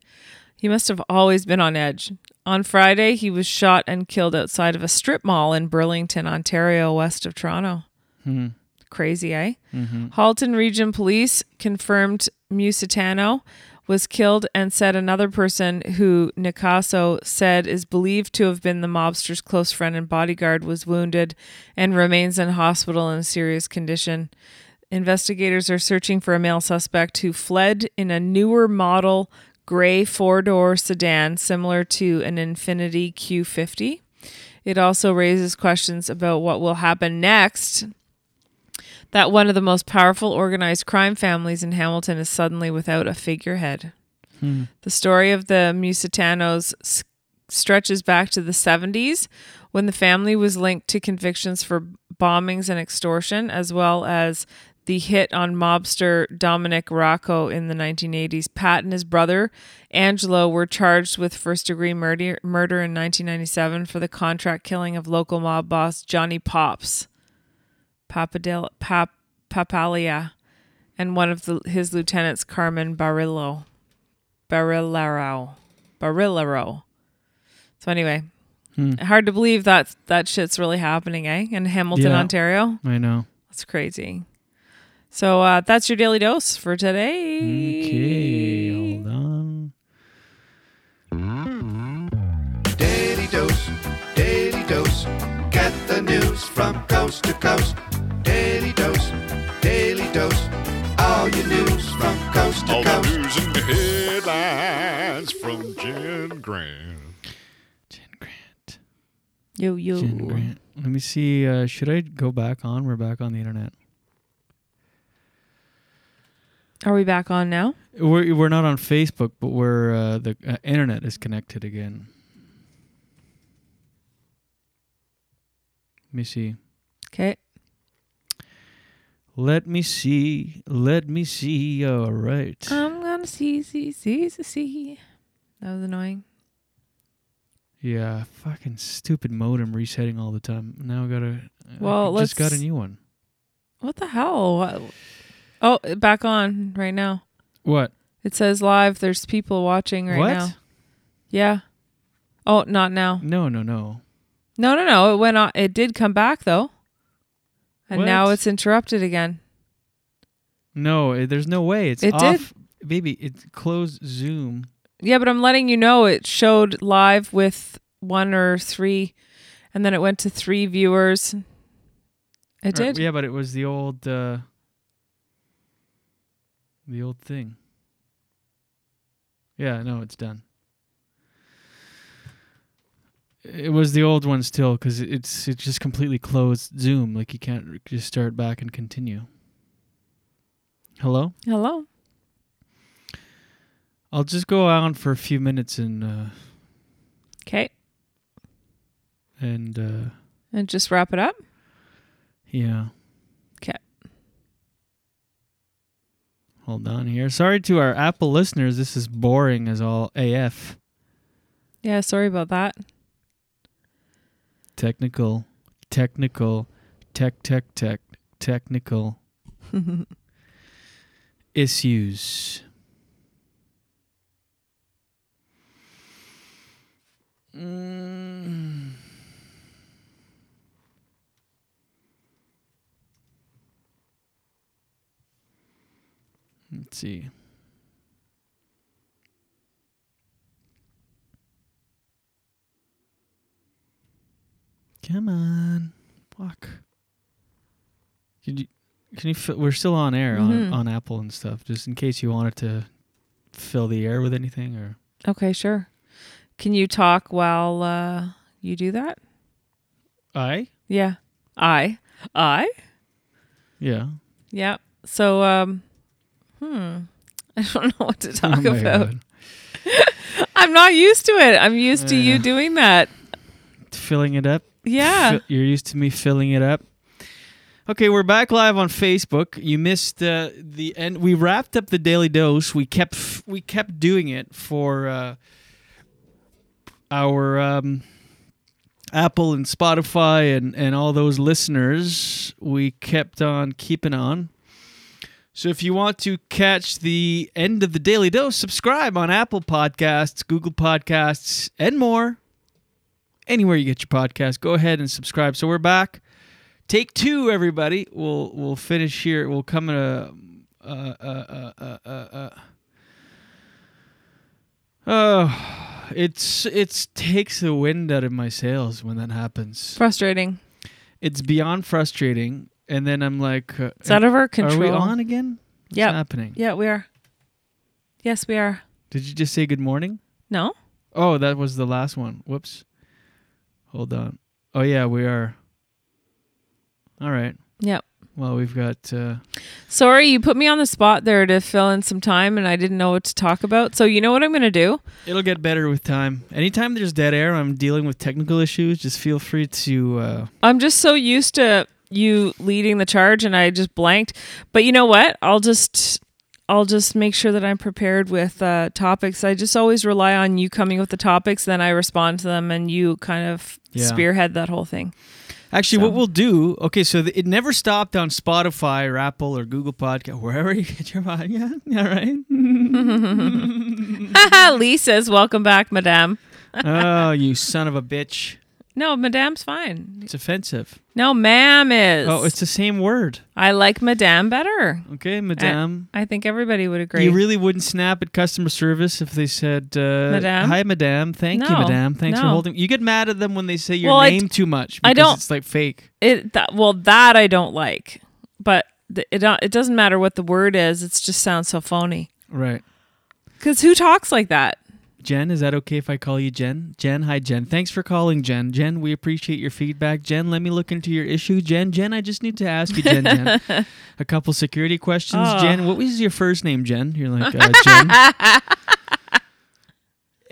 He must have always been on edge. On Friday, he was shot and killed outside of a strip mall in Burlington, Ontario, west of Toronto. Hmm. Crazy, eh? Mhm. Halton Region Police confirmed Musitano was killed and said another person who Nicaso said is believed to have been the mobster's close friend and bodyguard was wounded and remains in hospital in serious condition. Investigators are searching for a male suspect who fled in a newer model gray four door sedan similar to an Infiniti Q50. It also raises questions about what will happen next that one of the most powerful organized crime families in Hamilton is suddenly without a figurehead. Hmm. The story of the Musitanos s- stretches back to the 70s when the family was linked to convictions for bombings and extortion, as well as the hit on mobster Dominic Racco in the 1980s. Pat and his brother Angelo were charged with first degree murder, murder in 1997 for the contract killing of local mob boss Johnny Pops. Papadil, Pap, Papalia, and one of the, his lieutenants, Carmen Barillo. Barillaro. Barillaro. So anyway, Hmm. hard to believe that that shit's really happening, eh? In Hamilton, Yeah. Ontario. I know. That's crazy. So uh, that's your daily dose for today. Okay, hold on. Daily dose, daily dose. Get the news from coast to coast. Daily dose, daily dose. All your news from coast to All the coast. news and headlines from Jen Grant. Jen Grant. Yo yo. Jen Grant. Let me see. Uh, should I go back on? We're back on the internet. Are we back on now? We're we're not on Facebook, but we're uh, the uh, internet is connected again. Let me see. Okay. Let me see. Let me see. All right. I'm gonna see, see, see, see, see. That was annoying. Yeah, fucking stupid modem resetting all the time. Now I gotta. Well, I just got a new one. What the hell? Oh, back on right now. What? It says live. There's people watching right What? now. Yeah. Oh, not now. No, no, no. No, no, no. It went on. It did come back though, and now it's interrupted again. No, there's no way. It's It did. off. Baby, it closed Zoom. Yeah, but I'm letting you know it showed live with one or three, and then it went to three viewers. It Or- did. yeah, but it was the old. Uh, the old thing. Yeah, no, it's done. It was the old one still because it's it just completely closed Zoom. Like you can't just start back and continue. Hello. Hello. I'll just go on for a few minutes and uh, Okay. and uh, And just wrap it up. yeah. Okay. Hold on here. Sorry to our Apple listeners. This is boring as all AF. Yeah. Sorry about that. Technical, technical, tech, tech, tech, technical issues. Mm. Let's see. Come on. Fuck. Can you can you fi- we're still on air Mhm. on on Apple and stuff just in case you wanted to fill the air with anything or Okay. Sure. Can you talk while uh, you do that? I? Yeah. I. I. Yeah. Yeah. So, um, hmm. I don't know what to talk Oh about. I'm not used to it. I'm used to you doing that. Filling it up? Yeah. You're used to me filling it up. Okay, we're back live on Facebook. You missed uh, the end. We wrapped up the daily dose. We kept f- we kept doing it for uh, our um, Apple and Spotify and and all those listeners. We kept on keeping on. So if you want to catch the end of the daily dose, subscribe on Apple Podcasts, Google Podcasts, and more anywhere you get your podcast. Go ahead and subscribe. So we're back. Take two, everybody. We'll we'll finish here. We'll come in a. Uh, uh, uh, uh, uh, uh. Oh, it's it's takes the wind out of my sails when that happens. Frustrating. It's beyond frustrating, and then I'm like, uh, It's out of our control. Are we on again? Yeah, happening? Yeah, we are. Yes, we are. Did you just say good morning? No. Oh, that was the last one. Whoops. Hold on. Oh yeah, we are. All right. Yep. Well, we've got. Uh, Sorry, you put me on the spot there to fill in some time, and I didn't know what to talk about. So you know what I'm going to do? it'll get better with time. Anytime there's dead air, I'm dealing with technical issues. Just feel free to. Uh, I'm just so used to you leading the charge, and I just blanked. But you know what? I'll just. I'll just make sure that I'm prepared with uh, topics. I just always rely on you coming with the topics, then I respond to them, and you kind of Yeah. spearhead that whole thing. Actually, what we'll do, okay, so th- it never stopped on Spotify or Apple or Google Podcast, wherever you get your podcast. All right. Lee says, "Welcome back, Madame." oh, you son of a bitch! No, Madame's fine. It's offensive. No, ma'am is. Oh, it's the same word. I like Madame better. Okay, Madame. I, I think everybody would agree. You really wouldn't snap at customer service if they said, uh, Madame? "Hi, Madame. Thank you, Madame. Thanks for holding." You get mad at them when they say your Well, I d- name too much. I don't- It's like fake. it that well that I don't like, but th- it it doesn't matter what the word is. It just sounds so phony. Right. Because who talks like that? Jen, is that okay if I call you Jen? Jen, hi Jen. Thanks for calling, Jen. Jen, we appreciate your feedback. Jen, let me look into your issue. Jen, Jen, I just need to ask you, Jen, Jen, a couple security questions. Oh. Jen, what was your first name, Jen? You're like uh, Jen.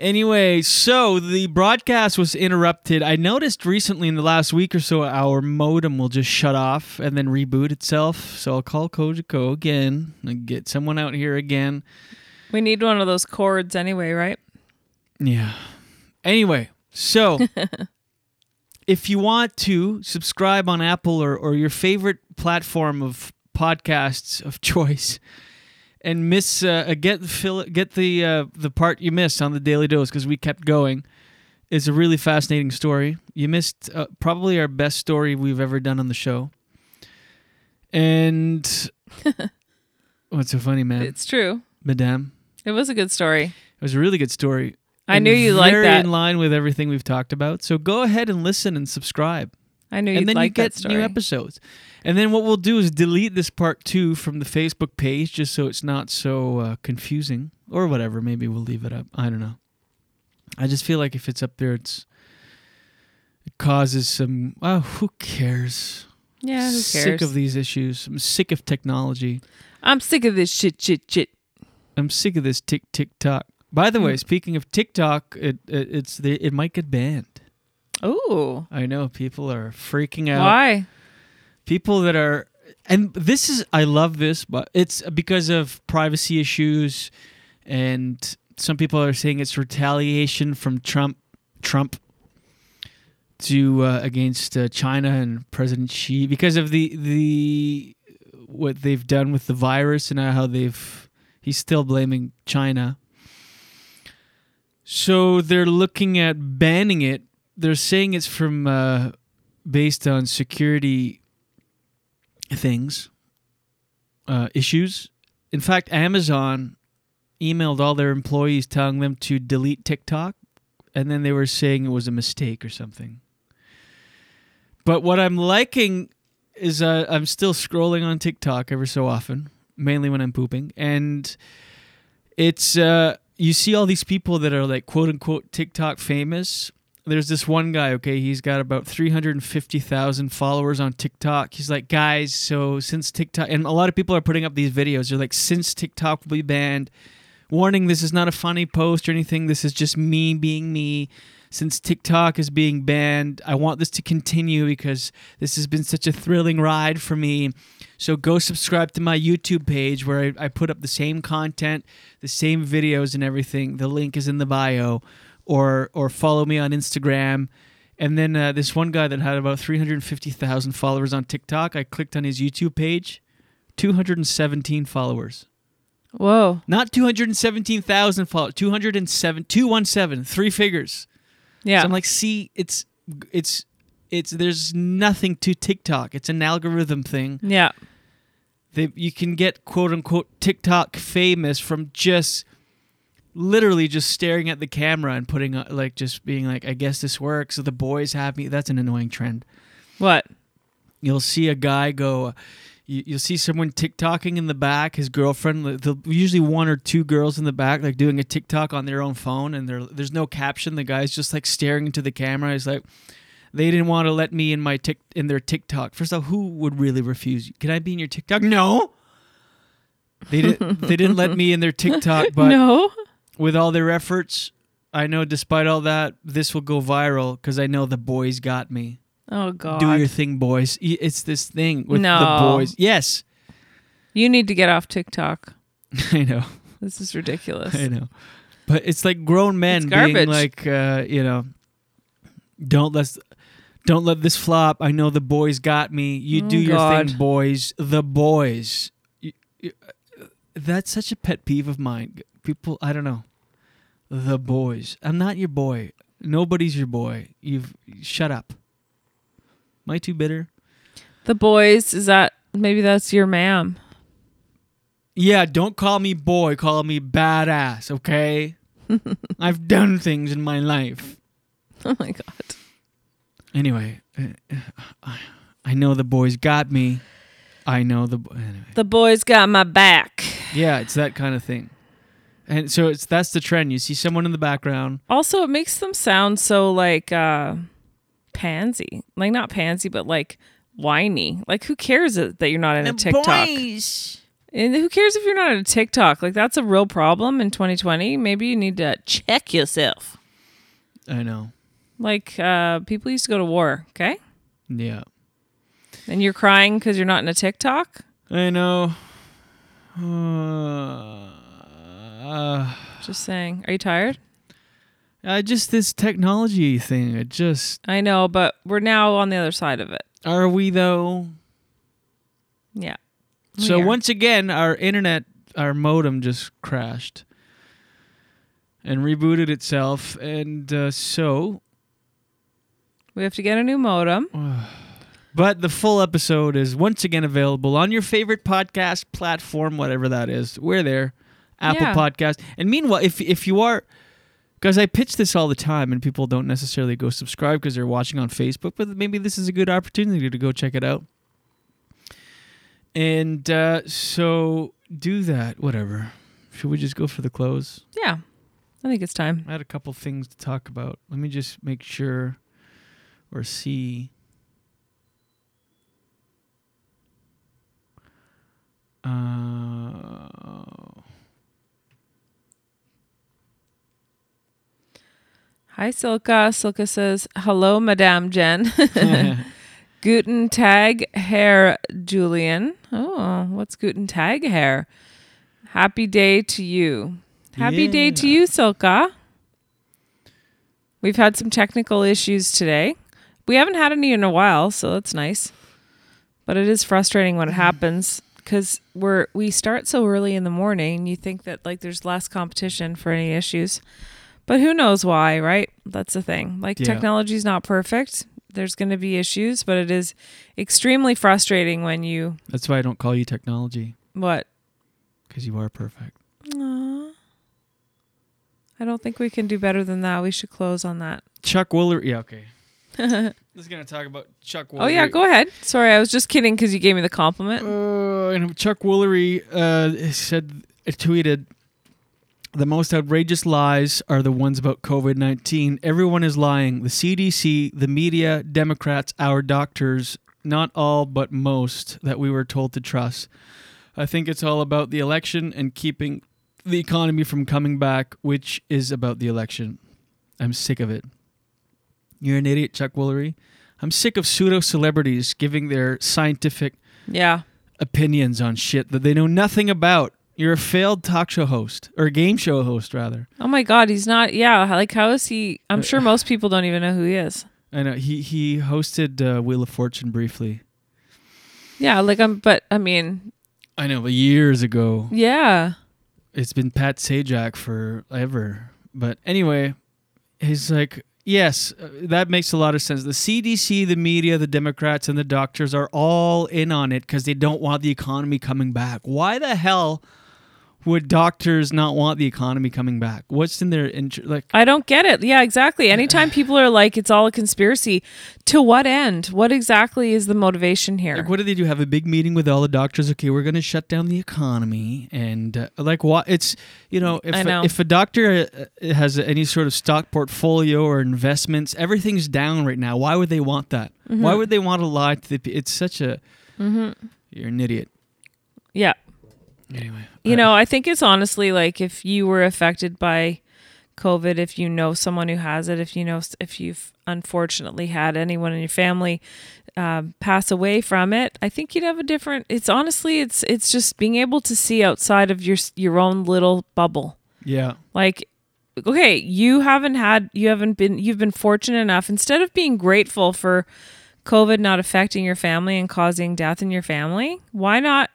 Anyway, so the broadcast was interrupted. I noticed recently in the last week or so, our modem will just shut off and then reboot itself. So I'll call Cogeco again and get someone out here again. We need one of those cords anyway, right? Yeah. Anyway, so if you want to subscribe on Apple or, or your favorite platform of podcasts of choice and miss uh, get fill get the uh, the part you missed on the Daily Dose because we kept going is a really fascinating story. You missed uh, probably our best story we've ever done on the show. And what's so funny, man? It's true. Madame. It was a good story. It was a really good story. I knew you liked very in line with everything we've talked about. So go ahead and listen and subscribe. I knew and you'd like that. And then like you that get new episodes. And then what we'll do is delete this part two from the Facebook page just so it's not so uh, confusing or whatever. Maybe we'll leave it up. I don't know. I just feel like if it's up there, it's it causes some. Oh, who cares? Yeah, who cares? Sick of these issues. I'm sick of technology. I'm sick of this shit, shit, shit. I'm sick of this tick tick tock. By the Mm. way, speaking of TikTok, it, it it's the it might get banned. Oh, I know people are freaking out. why? People that are and this is I love this, but it's because of privacy issues and some people are saying it's retaliation from Trump Trump to uh, against uh, China and President Xi because of the the what they've done with the virus and how they've he's still blaming China. So they're looking at banning it. They're saying it's from uh, based on security things, uh, issues. In fact, Amazon emailed all their employees telling them to delete TikTok, and then they were saying it was a mistake or something. But what I'm liking is uh, I'm still scrolling on TikTok ever so often, mainly when I'm pooping, and it's uh, you see all these people that are like quote unquote TikTok famous. There's this one guy, okay, he's got about 350,000 followers on TikTok. He's like, guys, so since TikTok, and a lot of people are putting up these videos, they're like, since TikTok will be banned, warning, this is not a funny post or anything. This is just me being me. Since TikTok is being banned, I want this to continue because this has been such a thrilling ride for me. So go subscribe to my YouTube page where I, I put up the same content, the same videos and everything. The link is in the bio. Or or follow me on Instagram. And then uh, this one guy that had about 350,000 followers on TikTok, I clicked on his YouTube page, 217 followers. Whoa. Not 217,000 followers, 207 217, three figures. Yeah. So I'm like, see, it's it's it's there's nothing to TikTok. It's an algorithm thing. Yeah. They, you can get quote unquote TikTok famous from just literally just staring at the camera and putting uh, like just being like, I guess this works. So the boys happy. That's an annoying trend. What? You'll see a guy go. You, you'll see someone TikToking in the back. His girlfriend. like, Usually one or two girls in the back, like doing a TikTok on their own phone, and there's no caption. The guy's just like staring into the camera. He's like, they didn't want to let me in my tick in their TikTok. First of all, who would really refuse? you? Can I be in your TikTok? No. They didn't. they didn't let me in their TikTok, but No. with all their efforts, I know despite all that, this will go viral because I know the boys got me. Oh God. Do your thing, boys. It's this thing with No. the boys. Yes, You need to get off TikTok. I know. This is ridiculous. I know. But it's like grown men being like, uh, you know, don't let don't let this flop. I know the boys got me. You Oh, do your God. thing, boys. The boys. You- you- uh, that's such a pet peeve of mine. People, I don't know. The boys. I'm not your boy. Nobody's your boy. You've shut up. Am I too bitter? The boys, is that maybe that's your ma'am? Yeah, don't call me boy, call me badass, okay? I've done things in my life. Oh my god. Anyway, uh, I- I know the boys got me. I know the anyway. The boys got my back. Yeah, it's that kind of thing. And so it's that's the trend. You see someone in the background. Also, it makes them sound so like uh pansy. Like not pansy, but like whiny. Like who cares that that you're not in a TikTok? And who cares if you're not in a TikTok? Like that's a real problem in 2020. Maybe you need to check yourself. I know. Like uh people used to go to war, okay? Yeah. And you're crying because you're not in a TikTok? I know. Uh, uh, Just saying. Are you tired? I just this technology thing. It just I know, but we're now on the other side of it. are we though? Yeah. So are. once again, our internet, our modem just crashed and rebooted itself, and uh, so. we have to get a new modem. But the full episode is once again available on your favorite podcast platform, whatever that is. We're there, Apple Yeah. Podcast. And meanwhile, if if you are, because I pitch this all the time, and people don't necessarily go subscribe because they're watching on Facebook, but maybe this is a good opportunity to go check it out. And uh, so do that. Whatever. Should we just go for the close? Yeah. I think it's time. I had a couple things to talk about. Let me just make sure or see. Uh, Hi, Silka. Silka says, Hello, Madame Jen. Guten Tag, Herr Julien. Oh, what's Guten Tag, Herr? Happy day to you. Happy day to you, Silka. We've had some technical issues today. We haven't had any in a while, so that's nice. But it is frustrating when it mm. happens because we're we start so early in the morning. You think that like there's less competition for any issues, but who knows why, right? That's the thing. Like Yeah. technology is not perfect. There's going to be issues, but it is extremely frustrating when you that's why I don't call you technology what? because you are perfect. Aw. I don't think we can do better than that. We should close on that. Chuck Woolery. Yeah, okay. This is gonna talk about Chuck. Woolery. Oh yeah, go ahead. Sorry, I was just kidding because you gave me the compliment. Uh, and Chuck Woolery uh, said, tweeted, the most outrageous lies are the ones about COVID 19. Everyone is lying. The CDC, the media, Democrats, our doctors, not all, but most that we were told to trust. I think it's all about the election and keeping the economy from coming back, which is about the election. I'm sick of it. You're an idiot, Chuck Woolery. I'm sick of pseudo celebrities giving their scientific Yeah. opinions on shit that they know nothing about. You're a failed talk show host or game show host, rather. Oh my god, he's not. Yeah, like how is he? I'm sure most people don't even know who he is. I know he he hosted uh, Wheel of Fortune briefly. Yeah, like I'm. But I mean, I know, but years ago. yeah. It's been Pat Sajak forever. But anyway, he's like, yes, uh, that makes a lot of sense. The CDC, the media, the Democrats, and the doctors are all in on it because they don't want the economy coming back. Why the hell would doctors not want the economy coming back? What's in their interest? Like, I don't get it. Yeah, exactly. Anytime people are like, it's all a conspiracy, to what end? What exactly is the motivation here? Like, what do they do? Have a big meeting with all the doctors? Okay, we're going to shut down the economy, and uh, like, what? It's you know, if I a- know. if a doctor uh, has any sort of stock portfolio or investments, everything's down right now. Why would they want that? Why Mhm. would they want to lie to the? It's such a. Mhm. You're an idiot. Yeah. Anyway, You know, I think it's honestly like if you were affected by COVID, if you know someone who has it, if you know, if you've unfortunately had anyone in your family um, pass away from it, I think you'd have a different. It's honestly, it's it's just being able to see outside of your your own little bubble. Yeah. Like, okay, you haven't had, you haven't been, you've been fortunate enough. Instead of being grateful for COVID not affecting your family and causing death in your family, why not?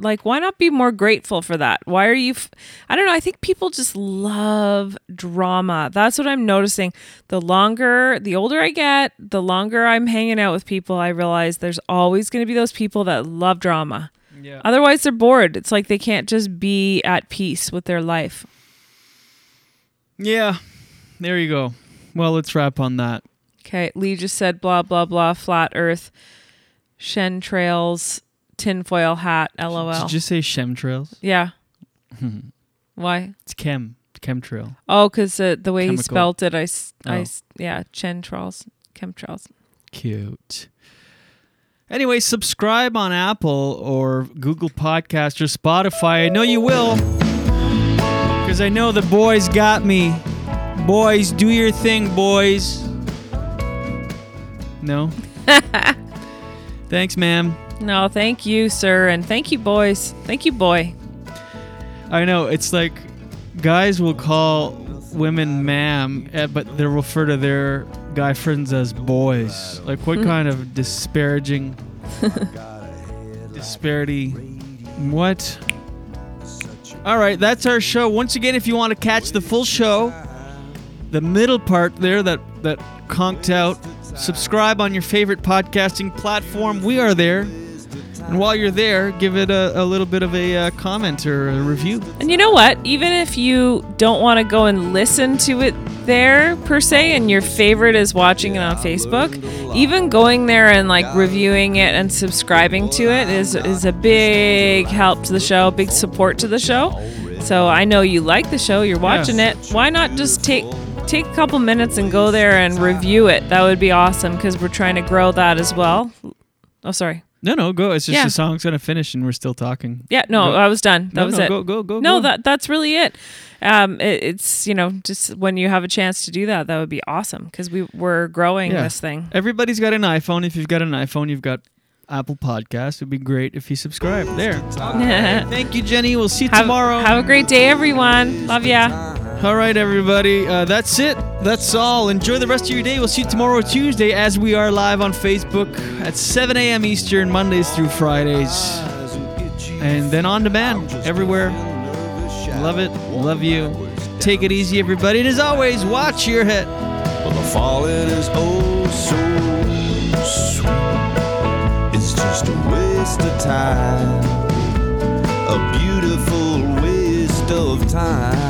Like, why not be more grateful for that? Why are you? F- I don't know. I think people just love drama. That's what I'm noticing. The longer, the older I get, the longer I'm hanging out with people, I realize there's always going to be those people that love drama. Yeah. Otherwise, they're bored. It's like they can't just be at peace with their life. Yeah. There you go. Well, let's wrap on that. Okay, Lee just said blah blah blah flat earth, Shen trails, tinfoil hat, lol. Did you say chemtrails? yeah. Why? It's chem, chemtrail. Oh, because uh, the way he Chemical. spelt it, I, Oh. yeah, chemtrails, chemtrails. Cute. Anyway, subscribe on Apple or Google Podcast or Spotify. I know you will. Because I know the boys got me. Boys, do your thing, boys. No? Thanks, ma'am. No, thank you, sir, and thank you, boys. Thank you, boy. I know. It's like guys will call women ma'am, eh, but they refer to their guy friends as boys. Like, what kind of disparaging disparity? What? All right, that's our show. Once again, if you want to catch the full show, the middle part there that that conked out, subscribe on your favorite podcasting platform. We are there. And while you're there, give it a, a little bit of a uh, comment or a review. And you know what? Even if you don't want to go and listen to it there per se, and your favorite is watching it on Facebook, even going there and like reviewing it and subscribing to it is is a big help to the show, big support to the show. So I know you like the show, you're watching it. Why not just take take a couple minutes and go there and review it? That would be awesome because we're trying to grow that as well. Oh, sorry. No, no, go. It's just Yeah. the song's gonna finish and we're still talking. Yeah, no, Go. I was done. That No, was no, it. go, go, go, No, go. that that's really it. Um, it, it's you know just when you have a chance to do that, that would be awesome because we we're growing Yeah. this thing. Everybody's got an iPhone. If you've got an iPhone, you've got Apple Podcast. It'd be great if you subscribe. There. Thank you, Jenny. We'll see you Have- tomorrow. Have a great day, everyone. Love ya. All right, everybody. Uh, that's it. That's all. Enjoy the rest of your day. We'll see you tomorrow, Tuesday, as we are live on Facebook at 7 a.m. Eastern, Mondays through Fridays. And then on demand everywhere. Love it. Love you. Take it easy, everybody. And as always, watch your head. Well, the falling is oh so sweet. It's just a waste of time. A beautiful waste of time.